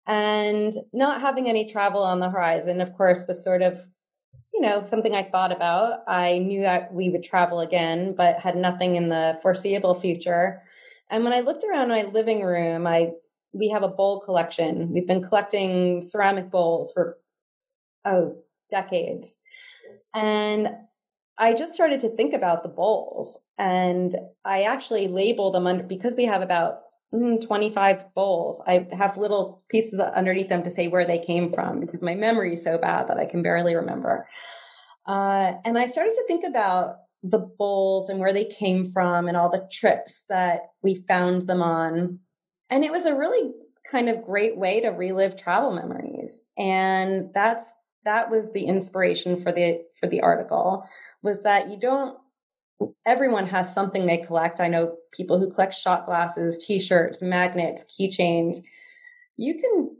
Speaker 3: and not having any travel on the horizon, of course, was sort of you know, something I thought about. I knew that we would travel again, but had nothing in the foreseeable future. And when I looked around my living room, I we have a bowl collection. We've been collecting ceramic bowls for oh decades. And I just started to think about the bowls and I actually label them under because we have about mm, 25 bowls. I have little pieces underneath them to say where they came from because my memory is so bad that I can barely remember. Uh, and I started to think about the bowls and where they came from and all the trips that we found them on. And it was a really kind of great way to relive travel memories. And that's that was the inspiration for the for the article was that you don't everyone has something they collect. I know people who collect shot glasses, t-shirts, magnets, keychains. You can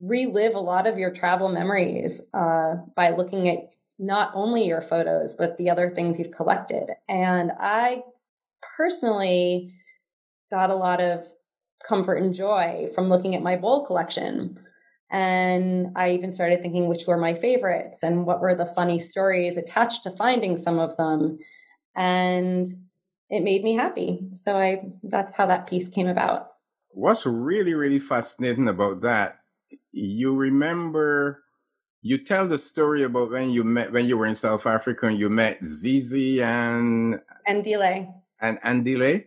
Speaker 3: relive a lot of your travel memories uh, by looking at not only your photos, but the other things you've collected. And I personally got a lot of comfort and joy from looking at my bowl collection. And I even started thinking which were my favorites and what were the funny stories attached to finding some of them. And it made me happy. So I that's how that piece came about.
Speaker 2: What's really, really fascinating about that, you remember you tell the story about when you met when you were in South Africa and you met Zizi and
Speaker 3: and Delay.
Speaker 2: And Andile.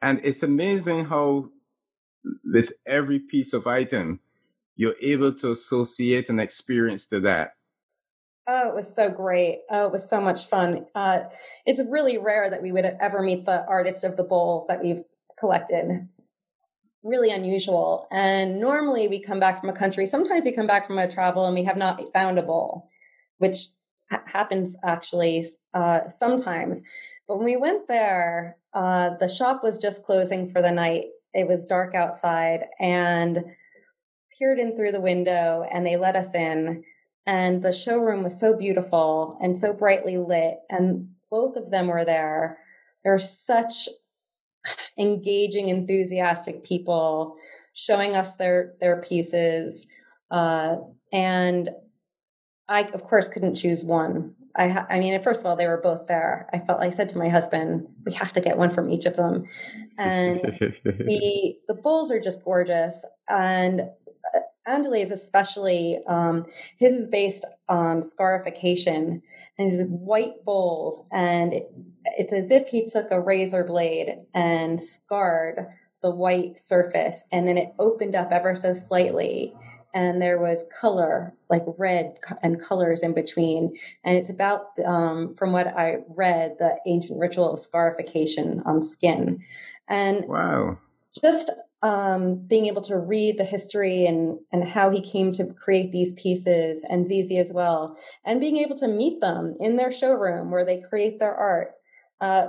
Speaker 2: And it's amazing how with every piece of item you're able to associate an experience to that.
Speaker 3: Oh, it was so great. Oh, it was so much fun. Uh, it's really rare that we would ever meet the artist of the bowls that we've collected. Really unusual. And normally we come back from a country, sometimes we come back from a travel and we have not found a bowl, which ha- happens actually uh, sometimes. But when we went there, uh, the shop was just closing for the night. It was dark outside and peered in through the window and they let us in. And the showroom was so beautiful and so brightly lit. And both of them were there. They're such engaging, enthusiastic people showing us their their pieces. Uh, and I, of course, couldn't choose one. I, ha- I mean, first of all, they were both there. I felt I said to my husband, "We have to get one from each of them." And the the bowls are just gorgeous, and Andile's especially, um, his is based on scarification and his white bowls. And it, it's as if he took a razor blade and scarred the white surface and then it opened up ever so slightly. And there was color, like red and colors in between. And it's about, um, from what I read, the ancient ritual of scarification on skin. And
Speaker 2: wow.
Speaker 3: Just um, being able to read the history and and how he came to create these pieces and Zizi as well, and being able to meet them in their showroom where they create their art. Uh,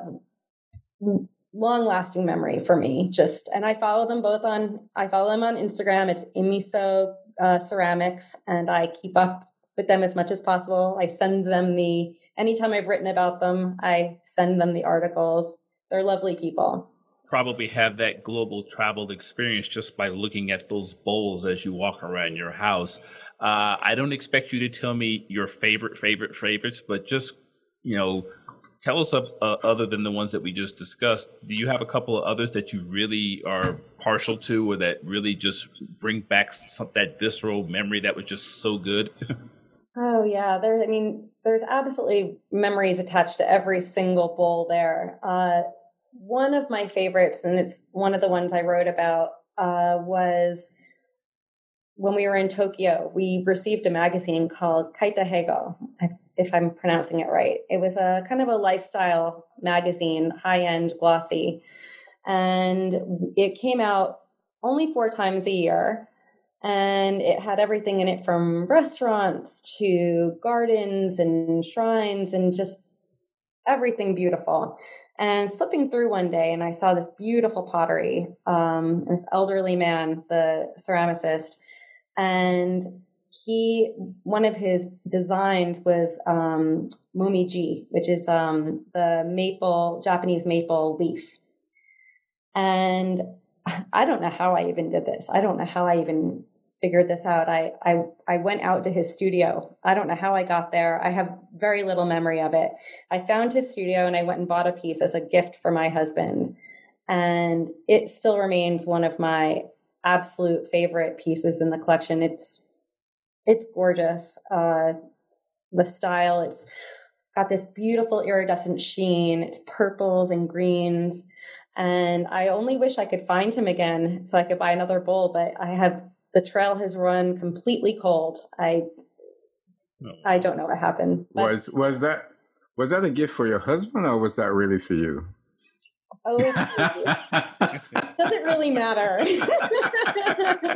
Speaker 3: long lasting memory for me just and i follow them both on i follow them on instagram. It's imiso uh, ceramics and i keep up with them as much as possible. I send them the anytime i've written about them i send them the articles. They're lovely people
Speaker 1: probably have that global travel experience just by looking at those bowls as you walk around your house. Uh, I don't expect you to tell me your favorite, favorite, favorites, but just, you know, tell us uh, other than the ones that we just discussed. Do you have a couple of others that you really are partial to or that really just bring back some, that visceral memory that was just so good?
Speaker 3: oh, yeah. There, I mean, there's absolutely memories attached to every single bowl there. Uh, one of my favorites, and it's one of the ones I wrote about, uh, was when we were in Tokyo. We received a magazine called Katei Gaho, if I'm pronouncing it right. It was a kind of a lifestyle magazine, high end, glossy, and it came out only four times a year. And it had everything in it from restaurants to gardens and shrines and just everything beautiful and slipping through one day and i saw this beautiful pottery um, this elderly man the ceramicist and he one of his designs was um, momiji which is um, the maple japanese maple leaf. And i don't know how i even did this. I don't know how i even figured this out. I, I, I went out to his studio. I don't know how I got there. I have very little memory of it. I found his studio and I went and bought a piece as a gift for my husband. And it still remains one of my absolute favorite pieces in the collection. It's, it's gorgeous. Uh, the style, it's got this beautiful iridescent sheen. It's purples and greens. And I only wish I could find him again so I could buy another bowl, but I have the trail has run completely cold. I no. I don't know what happened.
Speaker 2: Was was that was that a gift for your husband or was that really for you?
Speaker 3: Oh, does it really matter?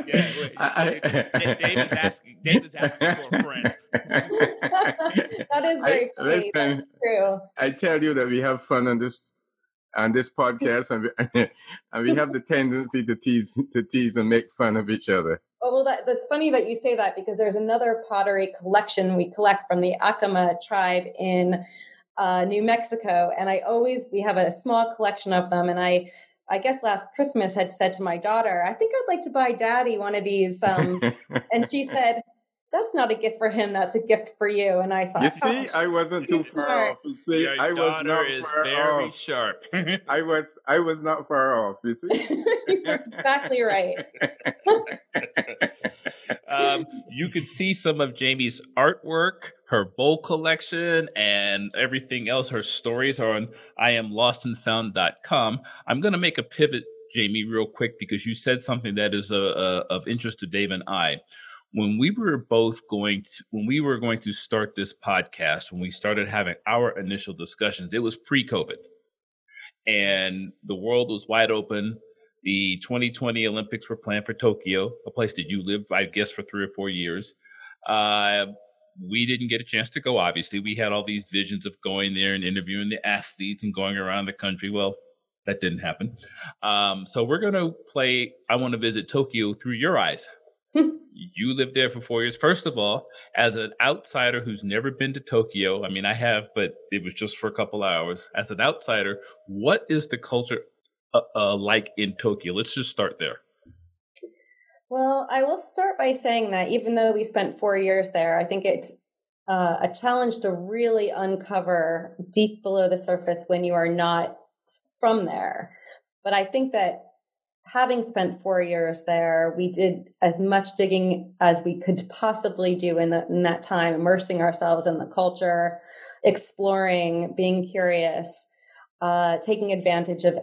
Speaker 3: yeah,
Speaker 1: wait, I, Dave, asking. Dave is asking for a friend.
Speaker 3: that is very I, funny. Listen, true.
Speaker 2: I tell you that we have fun on this on this podcast, and we, and we have the tendency to tease to tease and make fun of each other.
Speaker 3: Oh, well, that, that's funny that you say that because there's another pottery collection we collect from the Acoma tribe in uh, New Mexico, and I always we have a small collection of them, and I I guess last Christmas had said to my daughter, I think I'd like to buy daddy one of these. Um, and she said, that's not a gift for him. That's a gift for you. And I thought,
Speaker 2: you see, oh, I wasn't too far off. You see,
Speaker 1: Your
Speaker 2: I was not
Speaker 1: is
Speaker 2: far
Speaker 1: very
Speaker 2: off.
Speaker 1: sharp.
Speaker 2: I was, I was not far off. You see,
Speaker 3: you're exactly right.
Speaker 1: um, you could see some of Jamie's artwork, her bowl collection, and everything else. Her stories are on IamLostandFound.com. I'm going to make a pivot, Jamie, real quick because you said something that is uh, uh, of interest to Dave and I when we were both going to when we were going to start this podcast when we started having our initial discussions it was pre-covid. And the world was wide open. The 2020 olympics were planned for tokyo a place that you lived i guess for three or four years. Uh, we didn't get a chance to go obviously. We had all these visions of going there and interviewing the athletes and going around the country. Well that didn't happen. Um, so we're going to play i want to visit tokyo through your eyes you lived there for four years. First of all, as an outsider who's never been to Tokyo, I mean, I have, but it was just for a couple hours. As an outsider, what is the culture uh, uh, like in Tokyo? Let's just start there.
Speaker 3: Well, I will start by saying that even though we spent four years there, I think it's uh, a challenge to really uncover deep below the surface when you are not from there. But I think that having spent four years there, we did as much digging as we could possibly do in, the, in that time, immersing ourselves in the culture, exploring, being curious, uh, taking advantage of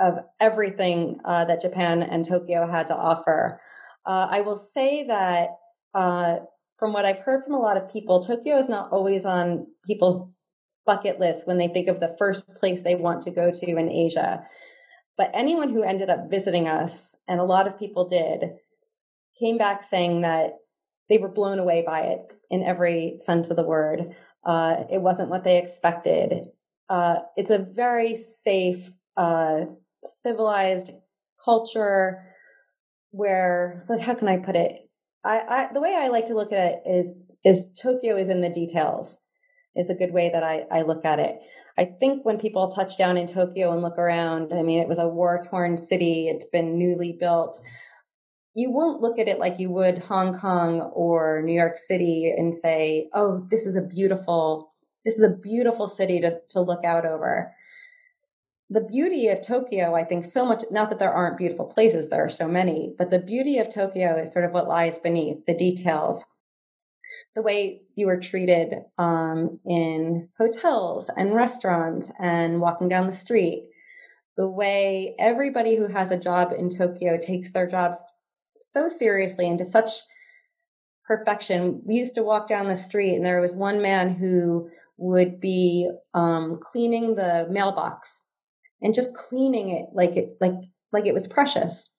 Speaker 3: of everything uh, that Japan and Tokyo had to offer. Uh, I will say that uh, from what I've heard from a lot of people, Tokyo is not always on people's bucket list when they think of the first place they want to go to in Asia. But anyone who ended up visiting us, and a lot of people did, came back saying that they were blown away by it in every sense of the word. Uh, it wasn't what they expected. Uh, it's a very safe, uh, civilized culture where, like, how can I put it? I, I, the way I like to look at it is is Tokyo is in the details. Is a good way that I, I look at it. I think when people touch down in Tokyo and look around, I mean, it was a war torn city, it's been newly built. You won't look at it like you would Hong Kong or New York City and say, oh, this is a beautiful, this is a beautiful city to, to look out over. The beauty of Tokyo, I think, so much, not that there aren't beautiful places, there are so many, but the beauty of Tokyo is sort of what lies beneath the details the way you were treated um, in hotels and restaurants and walking down the street, the way everybody who has a job in Tokyo takes their jobs so seriously and to such perfection. We used to walk down the street, and there was one man who would be um, cleaning the mailbox and just cleaning it like it like like it was precious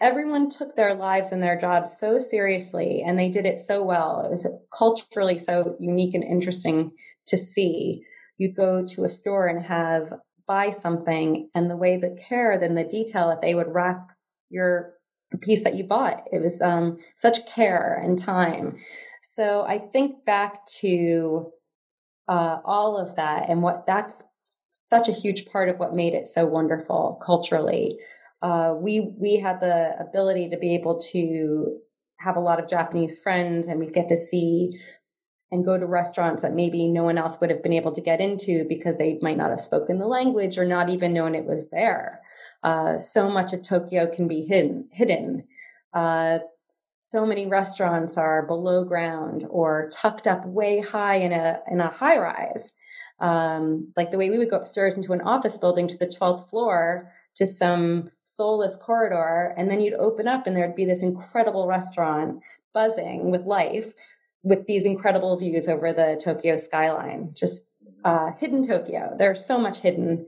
Speaker 3: everyone took their lives and their jobs so seriously and they did it so well. It was culturally so unique and interesting to see. You'd go to a store and have buy something and the way the care, then the detail that they would wrap your the piece that you bought. It was um, such care and time. So I think back to uh, all of that and what that's such a huge part of what made it so wonderful culturally uh, we we had the ability to be able to have a lot of Japanese friends, and we get to see and go to restaurants that maybe no one else would have been able to get into because they might not have spoken the language or not even known it was there. Uh, so much of Tokyo can be hidden. Hidden. Uh, so many restaurants are below ground or tucked up way high in a in a high rise. Um, like the way we would go upstairs into an office building to the 12th floor to some soulless corridor. And then you'd open up and there'd be this incredible restaurant buzzing with life with these incredible views over the Tokyo skyline. Just uh, hidden Tokyo. There's so much hidden.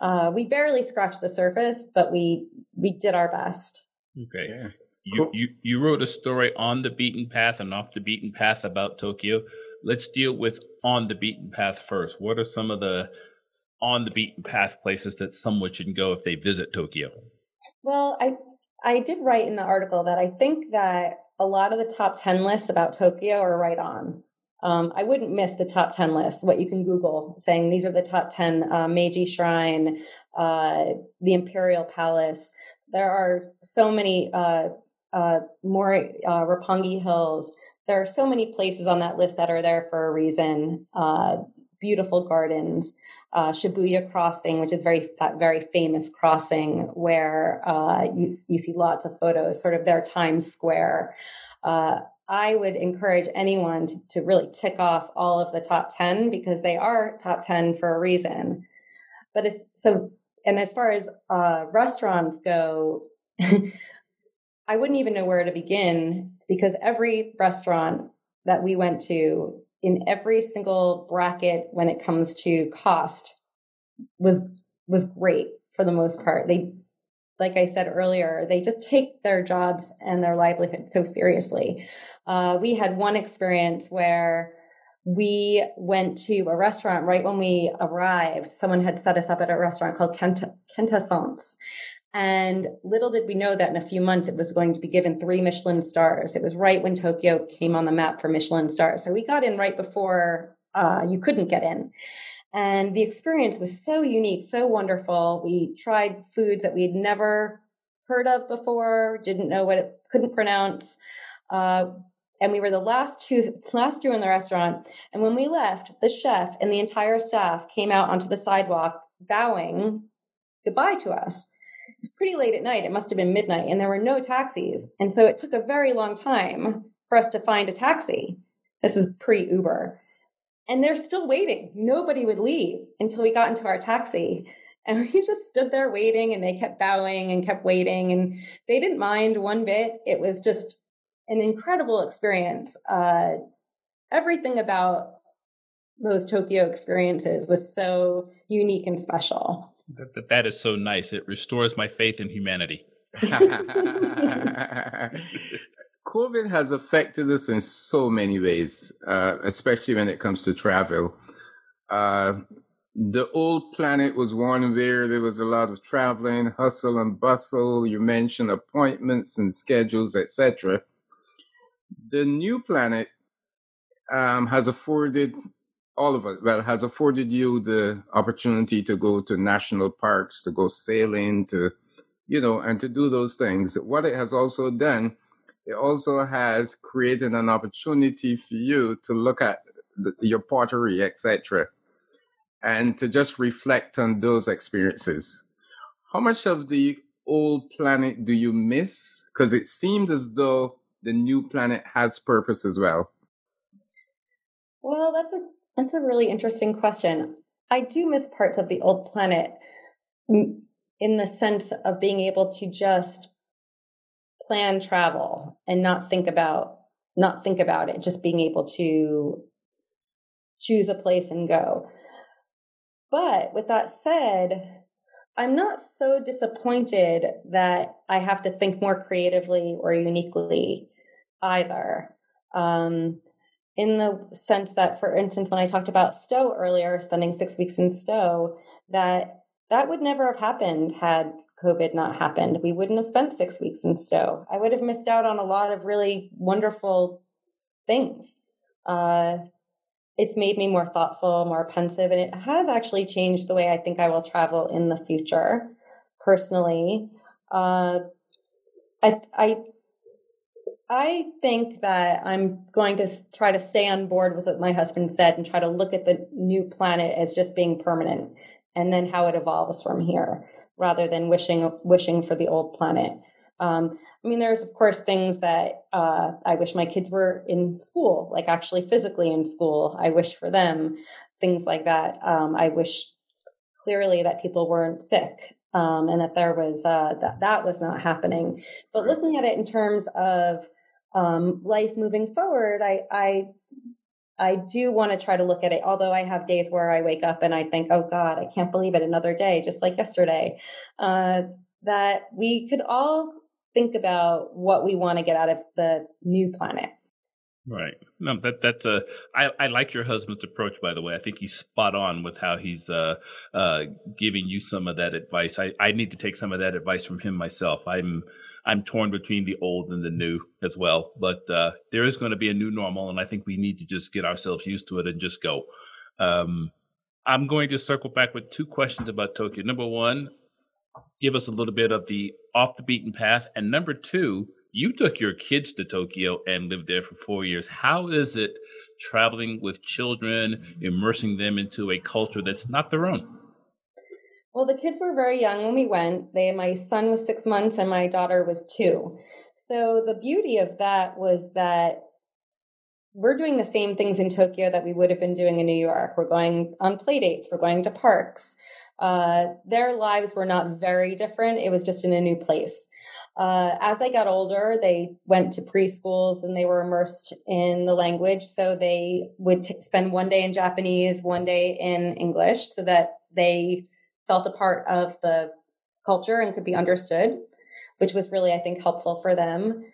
Speaker 3: Uh, we barely scratched the surface, but we we did our best.
Speaker 1: Okay. Yeah. You, you you wrote a story on the beaten path and off the beaten path about Tokyo. Let's deal with on the beaten path first. What are some of the on the beaten path places that someone should go if they visit Tokyo?
Speaker 3: Well, I I did write in the article that I think that a lot of the top 10 lists about Tokyo are right on. Um, I wouldn't miss the top 10 list, what you can Google saying these are the top 10 uh, Meiji Shrine, uh, the Imperial Palace. There are so many uh, uh, more uh, Roppongi Hills. There are so many places on that list that are there for a reason. Beautiful gardens, uh, Shibuya Crossing, which is very very famous crossing where uh, you you see lots of photos, sort of their Times Square. Uh, I would encourage anyone to, to really tick off all of the top ten because they are top ten for a reason. But it's so, and as far as uh, restaurants go. I wouldn't even know where to begin because every restaurant that we went to in every single bracket when it comes to cost was was great for the most part. They like I said earlier, they just take their jobs and their livelihood so seriously. Uh, we had one experience where we went to a restaurant right when we arrived. Someone had set us up at a restaurant called Kanda. And little did we know that in a few months it was going to be given three Michelin stars. It was right when Tokyo came on the map for Michelin stars. So we got in right before uh, you couldn't get in. And the experience was so unique, so wonderful. We tried foods that we'd never heard of before, didn't know what it couldn't pronounce. Uh, and we were the last two last two in the restaurant. And when we left, the chef and the entire staff came out onto the sidewalk bowing goodbye to us was pretty late at night. It must have been midnight, and there were no taxis. And so it took a very long time for us to find a taxi. This is pre Uber. And they're still waiting. Nobody would leave until we got into our taxi. And we just stood there waiting, and they kept bowing and kept waiting. And they didn't mind one bit. It was just an incredible experience. Uh, everything about those Tokyo experiences was so unique and special.
Speaker 1: That, that, that is so nice. It restores my faith in humanity.
Speaker 2: COVID has affected us in so many ways, uh, especially when it comes to travel. Uh, the old planet was one where there was a lot of traveling, hustle and bustle. You mentioned appointments and schedules, etc. The new planet um, has afforded all of it well has afforded you the opportunity to go to national parks to go sailing to you know and to do those things. What it has also done it also has created an opportunity for you to look at the, your pottery etc and to just reflect on those experiences. How much of the old planet do you miss? Because it seemed as though the new planet has purpose as well.
Speaker 3: Well that's a that's a really interesting question. I do miss parts of the old planet in the sense of being able to just plan travel and not think about not think about it, just being able to choose a place and go. But with that said, I'm not so disappointed that I have to think more creatively or uniquely either. Um, in the sense that, for instance, when I talked about Stowe earlier, spending six weeks in Stowe, that that would never have happened had COVID not happened. We wouldn't have spent six weeks in Stowe. I would have missed out on a lot of really wonderful things. Uh, it's made me more thoughtful, more pensive, and it has actually changed the way I think I will travel in the future. Personally, uh, I I I think that I'm going to try to stay on board with what my husband said and try to look at the new planet as just being permanent and then how it evolves from here rather than wishing wishing for the old planet. Um, I mean, there's of course things that uh, I wish my kids were in school, like actually physically in school. I wish for them things like that. Um, I wish clearly that people weren't sick um, and that there was uh, that that was not happening. But looking at it in terms of um, life moving forward, I, I, I do want to try to look at it. Although I have days where I wake up and I think, "Oh God, I can't believe it! Another day, just like yesterday." Uh, that we could all think about what we want to get out of the new planet.
Speaker 1: Right. No, that that's a. I I like your husband's approach. By the way, I think he's spot on with how he's uh uh giving you some of that advice. I I need to take some of that advice from him myself. I'm I'm torn between the old and the new as well. But uh, there is going to be a new normal, and I think we need to just get ourselves used to it and just go. Um, I'm going to circle back with two questions about Tokyo. Number one, give us a little bit of the off the beaten path, and number two, you took your kids to Tokyo and lived there for four years. How is it traveling with children, immersing them into a culture that's not their own?
Speaker 3: Well, the kids were very young when we went. They, my son was six months and my daughter was two. So the beauty of that was that we're doing the same things in Tokyo that we would have been doing in New York. We're going on play dates. We're going to parks. Uh, their lives were not very different. It was just in a new place. Uh, as they got older, they went to preschools and they were immersed in the language. So they would t- spend one day in Japanese, one day in English, so that they felt a part of the culture and could be understood, which was really, I think, helpful for them.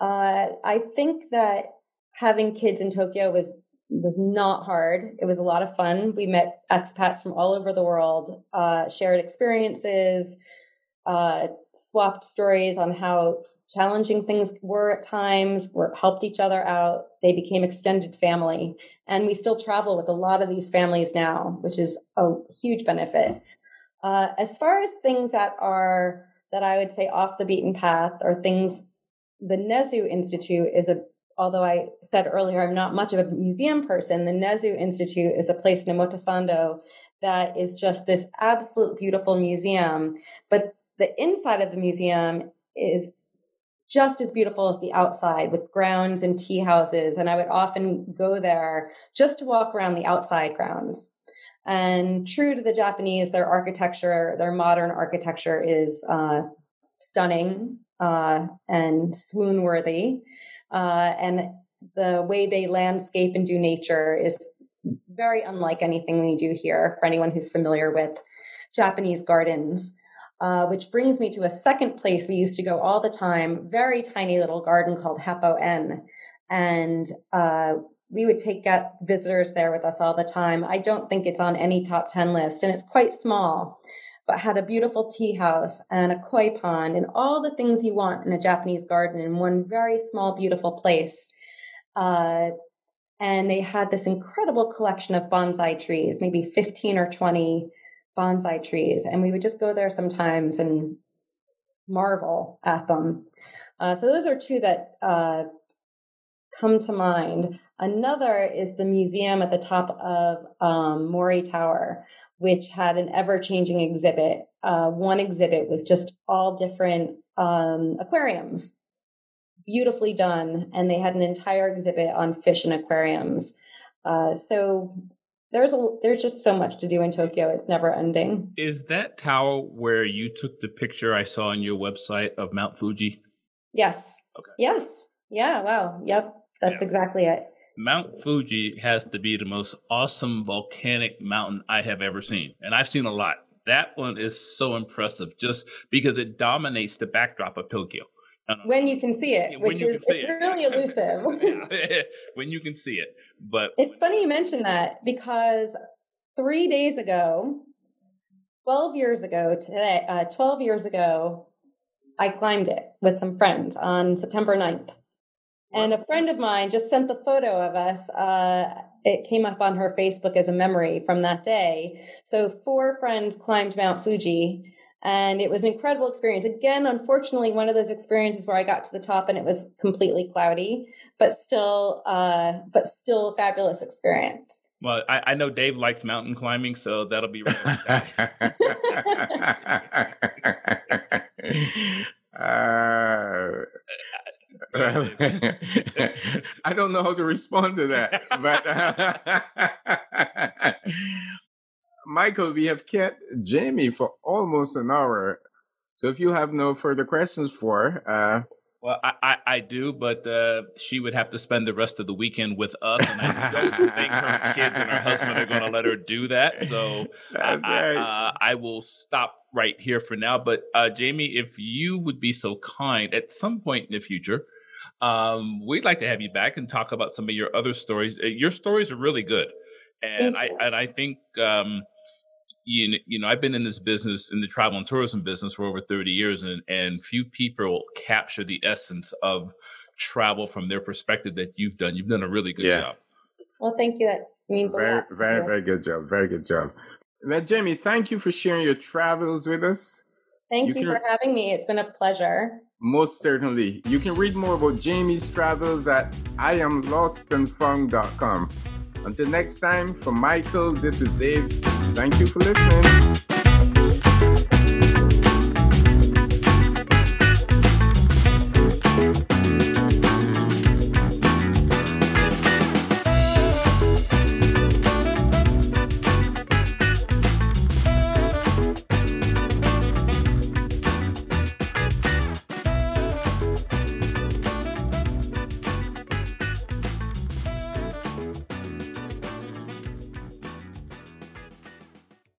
Speaker 3: Uh, I think that having kids in Tokyo was was not hard. It was a lot of fun. We met expats from all over the world, uh, shared experiences, uh, swapped stories on how challenging things were at times, were, helped each other out. They became extended family. And we still travel with a lot of these families now, which is a huge benefit. Uh, as far as things that are, that I would say off the beaten path or things, the Nezu Institute is a, although I said earlier I'm not much of a museum person, the Nezu Institute is a place in Omotesando that is just this absolute beautiful museum. But the inside of the museum is just as beautiful as the outside with grounds and tea houses. And I would often go there just to walk around the outside grounds. And true to the Japanese, their architecture, their modern architecture is uh, stunning uh, and swoon worthy. Uh, and the way they landscape and do nature is very unlike anything we do here for anyone who's familiar with Japanese gardens. Uh, which brings me to a second place we used to go all the time, very tiny little garden called Happo-en. And uh, we would take visitors there with us all the time. I don't think it's on any top 10 list and it's quite small, but had a beautiful tea house and a koi pond and all the things you want in a Japanese garden in one very small, beautiful place. Uh, and they had this incredible collection of bonsai trees, maybe 15 or 20 bonsai trees. And we would just go there sometimes and marvel at them. Uh, so those are two that uh, come to mind. Another is the museum at the top of um, Mori Tower, which had an ever changing exhibit. Uh, one exhibit was just all different um, aquariums, beautifully done. And they had an entire exhibit on fish and aquariums. Uh, so there's a there's just so much to do in Tokyo. It's never ending.
Speaker 1: Is that tower where you took the picture I saw on your website of Mount Fuji?
Speaker 3: Yes. Okay. Yes. Yeah. Wow. Yep. That's yeah. exactly it.
Speaker 1: Mount Fuji has to be the most awesome volcanic mountain I have ever seen. And I've seen a lot. That one is so impressive just because it dominates the backdrop of Tokyo.
Speaker 3: When you can see it, which is it's it. really elusive.
Speaker 1: when you can see it. But
Speaker 3: it's funny you mention that because three days ago, 12 years ago today, uh, 12 years ago, I climbed it with some friends on September 9th. And a friend of mine just sent the photo of us. Uh, it came up on her Facebook as a memory from that day. So four friends climbed Mount Fuji and it was an incredible experience. Again, unfortunately, one of those experiences where I got to the top and it was completely cloudy, but still, uh, but still a fabulous experience.
Speaker 1: Well, I, I know Dave likes mountain climbing, so that'll be really
Speaker 2: uh, I don't know how to respond to that, but Michael, we have kept Jamie for almost an hour. So if you have no further questions for, uh,
Speaker 1: well, I, I, I, do, but uh, she would have to spend the rest of the weekend with us, and I don't think her kids and her husband are going to let her do that. So
Speaker 2: I, right.
Speaker 1: uh, I will stop right here for now. But uh, Jamie, if you would be so kind, at some point in the future, um, we'd like to have you back and talk about some of your other stories. Uh, your stories are really good, and I and I think um, you know, you know, I've been in this business, in the travel and tourism business for over 30 years, and, and few people capture the essence of travel from their perspective that you've done. You've done a really good yeah. job.
Speaker 3: Well, thank you. That means
Speaker 2: very,
Speaker 3: a lot.
Speaker 2: Very, very good job. Very good job. Well, Jamie, thank you for sharing your travels with us.
Speaker 3: Thank you, you can, for having me. It's been a pleasure.
Speaker 2: Most certainly. You can read more about Jamie's travels at iamlostandfound.com. Until next time, from Michael, this is Dave. Thank you for listening.